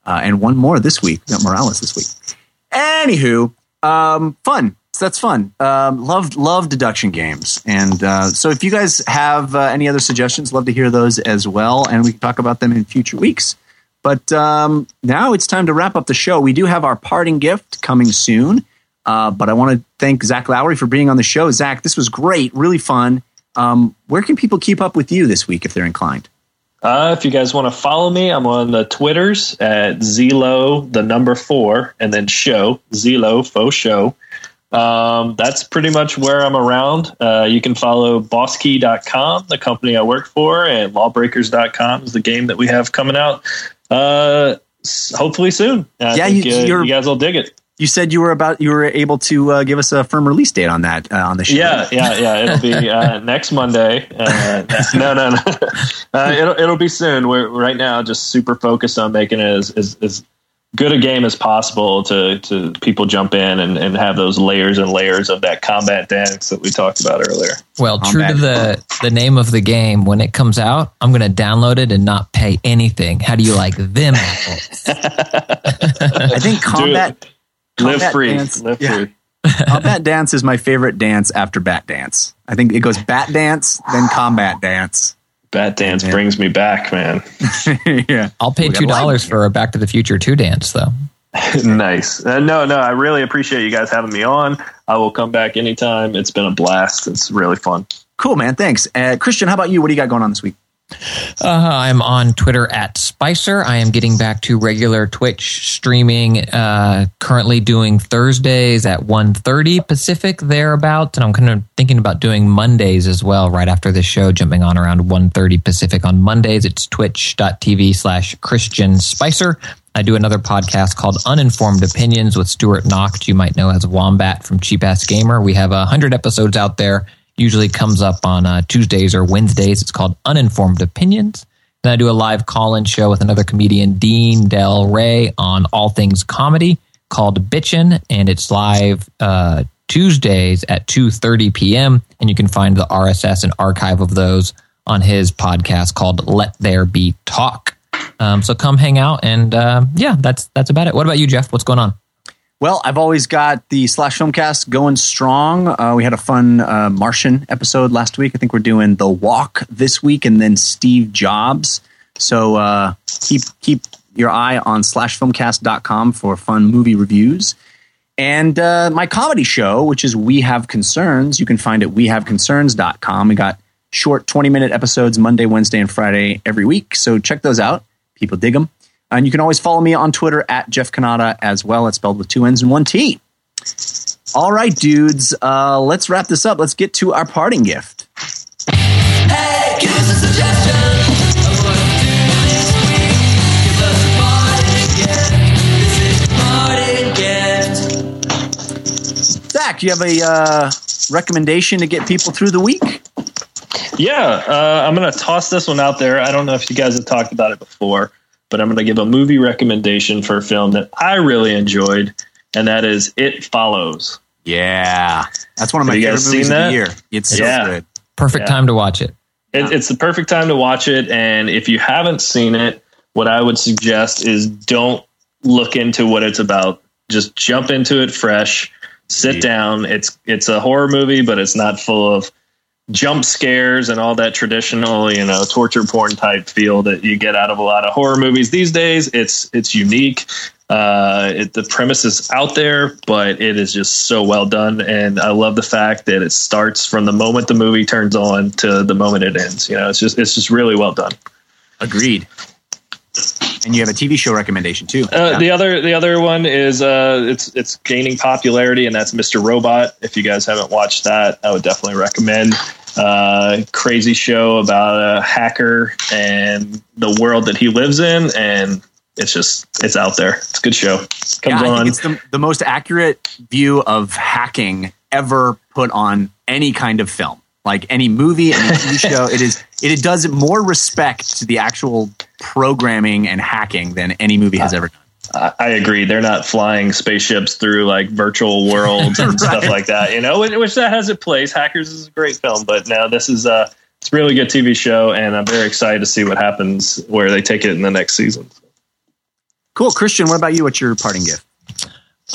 uh, and one more this week. Morales this week. Anywho, um, fun. So that's fun. Um, love love deduction games, and uh, so if you guys have uh, any other suggestions, love to hear those as well, and we can talk about them in future weeks. But um, now it's time to wrap up the show. We do have our parting gift coming soon, uh, but I want to thank Zach Lowery for being on the show. Zach, this was great, really fun. Um, where can people keep up with you this week if they're inclined? Uh, if you guys want to follow me, I'm on the Twitters at Zelo, the number four, and then show, Zelo, faux show. Um, that's pretty much where I'm around. Uh, you can follow bosskey.com, the company I work for, and lawbreakers.com is the game that we have coming out uh, hopefully soon. I Yeah, think, you- uh, you guys will dig it. You said you were about you were able to uh, give us a firm release date on that uh, on the show. Yeah, yeah, yeah. It'll be uh, (laughs) next Monday. Uh, no, no, no. (laughs) Uh, it'll it'll be soon. We're right now just super focused on making it as, as, as good a game as possible to to people jump in and, and have those layers and layers of that combat dance that we talked about earlier. Well, true to the the name of the game, when it comes out, I'm going to download it and not pay anything. How do you like them apples? (laughs) I think combat Live free. dance. Live Yeah. free. (laughs) combat dance is my favorite dance after bat dance. I think it goes bat dance then combat dance. Bat dance Yeah. brings me back, man. (laughs) yeah, I'll pay We two dollars for a Back to the Future two dance, though. (laughs) nice. Uh, no, no, I really appreciate you guys having me on. I will come back anytime. It's been a blast. It's really fun. cool man. Thanks, uh, Christian. How about you? What do you got going on this week? Uh, I'm on Twitter at Spicer. I am getting back to regular Twitch streaming. Uh, currently doing Thursdays at 1.30 Pacific thereabouts, and I'm kind of thinking about doing Mondays as well. Right after this show, jumping on around 1.30 Pacific on Mondays. It's twitch.tv slash Christian Spicer. I do another podcast called Uninformed Opinions with Stuart Nocht, you might know as Wombat from Cheap Ass Gamer. We have a hundred episodes out there usually comes up on uh, Tuesdays or Wednesdays. It's called Uninformed Opinions. Then I do a live call-in show with another comedian, Dean Delray, on all things comedy called Bitchin', and it's live uh, Tuesdays at 2.30 p.m., and you can find the RSS and archive of those on his podcast called Let There Be Talk. Um, so come hang out, and uh, yeah, that's that's about it. What about you, Jeff? What's going on? Well, I've always got the Slash Filmcast going strong. Uh, we had a fun uh, Martian episode last week. I think we're doing The Walk this week, and then Steve Jobs. So uh, keep keep your eye on slashfilmcast.com for fun movie reviews. And uh, my comedy show, which is We Have Concerns, you can find it at wehaveconcerns.com. We got short 20 minute episodes Monday, Wednesday, and Friday every week. So check those out. People dig them. And you can always follow me on Twitter at Jeff Cannata as well. It's spelled with two N's and one T. All right, dudes, uh, let's wrap this up. Let's get to our parting gift. Hey, give us a suggestion to do. Zach, you have a uh, recommendation to get people through the week? Yeah, uh, I'm going to toss this one out there. I don't know if you guys have talked about it before, but I'm going to give a movie recommendation for a film that I really enjoyed, and that is It Follows. Yeah, that's one of my you favorite guys movies seen of the year. It's so Yeah. good. Perfect Yeah. time to watch it. It, it's the perfect time to watch it, and if you haven't seen it, what I would suggest is don't look into what it's about. Just jump into it fresh. Sit Indeed. down. It's it's a horror movie, but it's not full of jump scares and all that traditional, you know, torture porn type feel that you get out of a lot of horror movies these days. It's it's unique. Uh, it, the premise is out there, but it is just so well done, and I love the fact that it starts from the moment the movie turns on to the moment it ends. You know, it's just it's just really well done. Agreed. And you have a TV show recommendation too. Uh. The other the other one is uh, it's it's gaining popularity, and that's Mr. Robot. If you guys haven't watched that, I would definitely recommend. Uh, crazy show about a hacker and the world that he lives in, and it's just it's out there. It's a good show. Comes Yeah, on. it's the, the most accurate view of hacking ever put on any kind of film, like any movie, any TV (laughs) show. It is it, does more respect to the actual programming and hacking than any movie has ever done. I, I agree. They're not flying spaceships through like virtual worlds and (laughs) stuff like that. You know, which, which that has its place. Hackers is a great film, but now this is a it's a really good TV show, and I'm very excited to see what happens where they take it in the next season. Cool, Christian. What about you? What's your parting gift?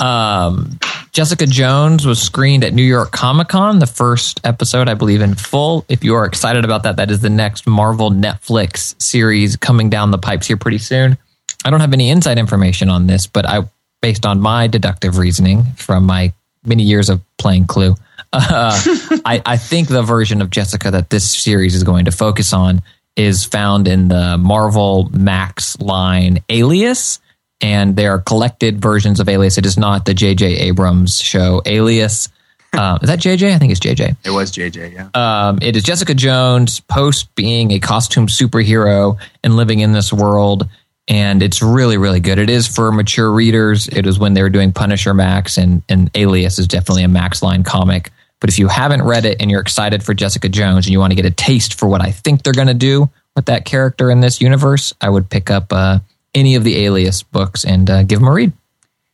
Um, Jessica Jones was screened at New York Comic Con, the first episode, I believe, in full. If you are excited about that, that is the next Marvel Netflix series coming down the pipes here pretty soon. I don't have any inside information on this, but I, based on my deductive reasoning from my many years of playing Clue, uh, (laughs) I, I think the version of Jessica that this series is going to focus on is found in the Marvel Max line Alias and they are collected versions of Alias. It is not the J.J. Abrams show Alias. Uh, is that J.J.? I think it's J.J. It was JJ. Yeah. Um, it is Jessica Jones post being a costume superhero and living in this world. And it's really, really good. It is for mature readers. It is when they were doing Punisher Max, and, and Alias is definitely a Max line comic. But if you haven't read it and you're excited for Jessica Jones and you want to get a taste for what I think they're going to do with that character in this universe, I would pick up uh, any of the Alias books and uh, give them a read.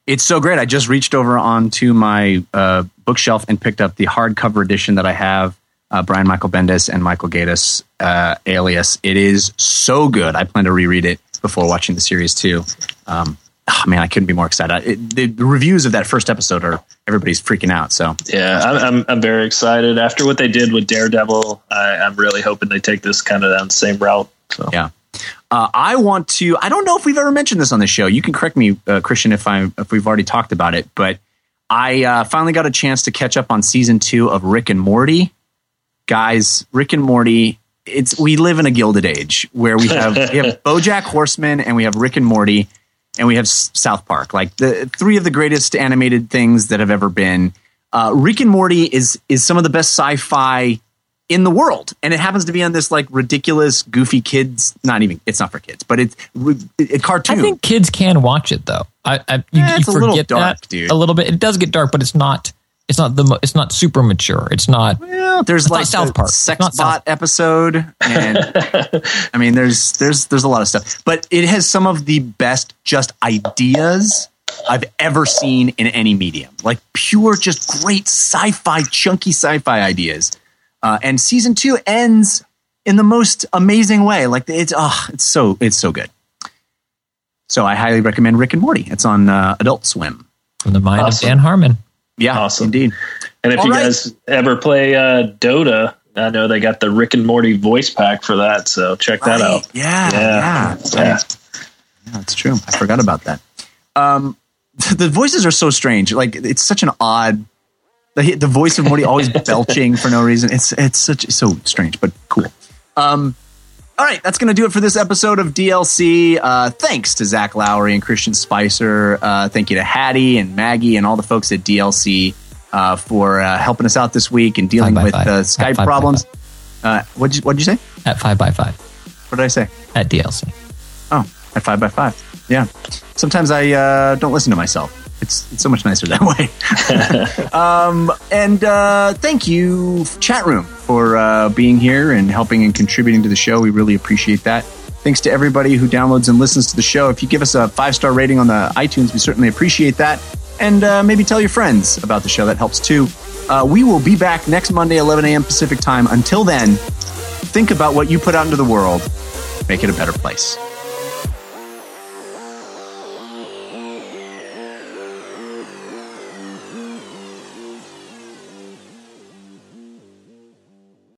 It's so great. I just reached over onto my uh, bookshelf and picked up the hardcover edition that I have. Uh, Brian Michael Bendis and Michael Gaydos, uh, Alias. It is so good. I plan to reread it before watching the series too. Um, oh, man, I couldn't be more excited. It, the, the reviews of that first episode are everybody's freaking out. So Yeah, I'm, I'm I'm very excited after what they did with Daredevil. I, I'm really hoping they take this kind of down the same route. So yeah. Uh, I want to. I don't know if we've ever mentioned this on the show. You can correct me, uh, Christian, if I if we've already talked about it. But I uh, finally got a chance to catch up on season two of Rick and Morty. Guys, Rick and Morty it's we live in a gilded age where we have we have (laughs) BoJack Horseman and we have Rick and Morty and we have South Park, like the three of the greatest animated things that have ever been. Uh, Rick and Morty is is some of the best sci-fi in the world, and it happens to be on this like ridiculous, goofy kids. Not even it's not for kids, but it's it, it cartoon. I think kids can watch it though. I, I you, eh, it's you a little forget dark, that dude. a little bit. It does get dark, but it's not. It's not the. It's not super mature. It's not. Well, there's like South Park. Sex bot South- episode, and (laughs) I mean, there's there's there's a lot of stuff, but it has some of the best just ideas I've ever seen in any medium. Like pure, just great sci-fi, chunky sci-fi ideas. Uh, and season two ends in the most amazing way. Like it's oh, it's so it's so good. So I highly recommend Rick and Morty. It's on uh, Adult Swim. From the mind Awesome. of Dan Harmon. Yeah, Awesome. indeed. And if All you right. guys ever play uh, Dota, I know they got the Rick and Morty voice pack for that, so check that out. Yeah, Yeah. yeah, Yeah. right. Yeah, that's true. I forgot about that. Um, (laughs) the voices are so strange. Like it's such an odd. The, the voice of Morty always (laughs) belching for no reason. It's it's such so strange, but cool. Um, all right, that's going to do it for this episode of DLC. Uh, thanks to Zach Lowery and Christian Spicer. Uh, thank you to Hattie and Maggie and all the folks at DLC uh, for uh, helping us out this week and dealing with five. uh, Skype five problems. Uh, what'd you What'd you say? At five by five. What did I say? At DLC. Oh, at five by five. Yeah. Sometimes I uh, don't listen to myself. It's it's so much nicer that (laughs) way. (laughs) um, and uh, thank you, chat room, for uh, being here and helping and contributing to the show. We really appreciate that. Thanks to everybody who downloads and listens to the show. If you give us a five star rating on the iTunes, we certainly appreciate that. And uh, maybe tell your friends about the show. That helps too. Uh, we will be back next Monday, 11 a.m. Pacific time. Until then, think about what you put out into the world. Make it a better place.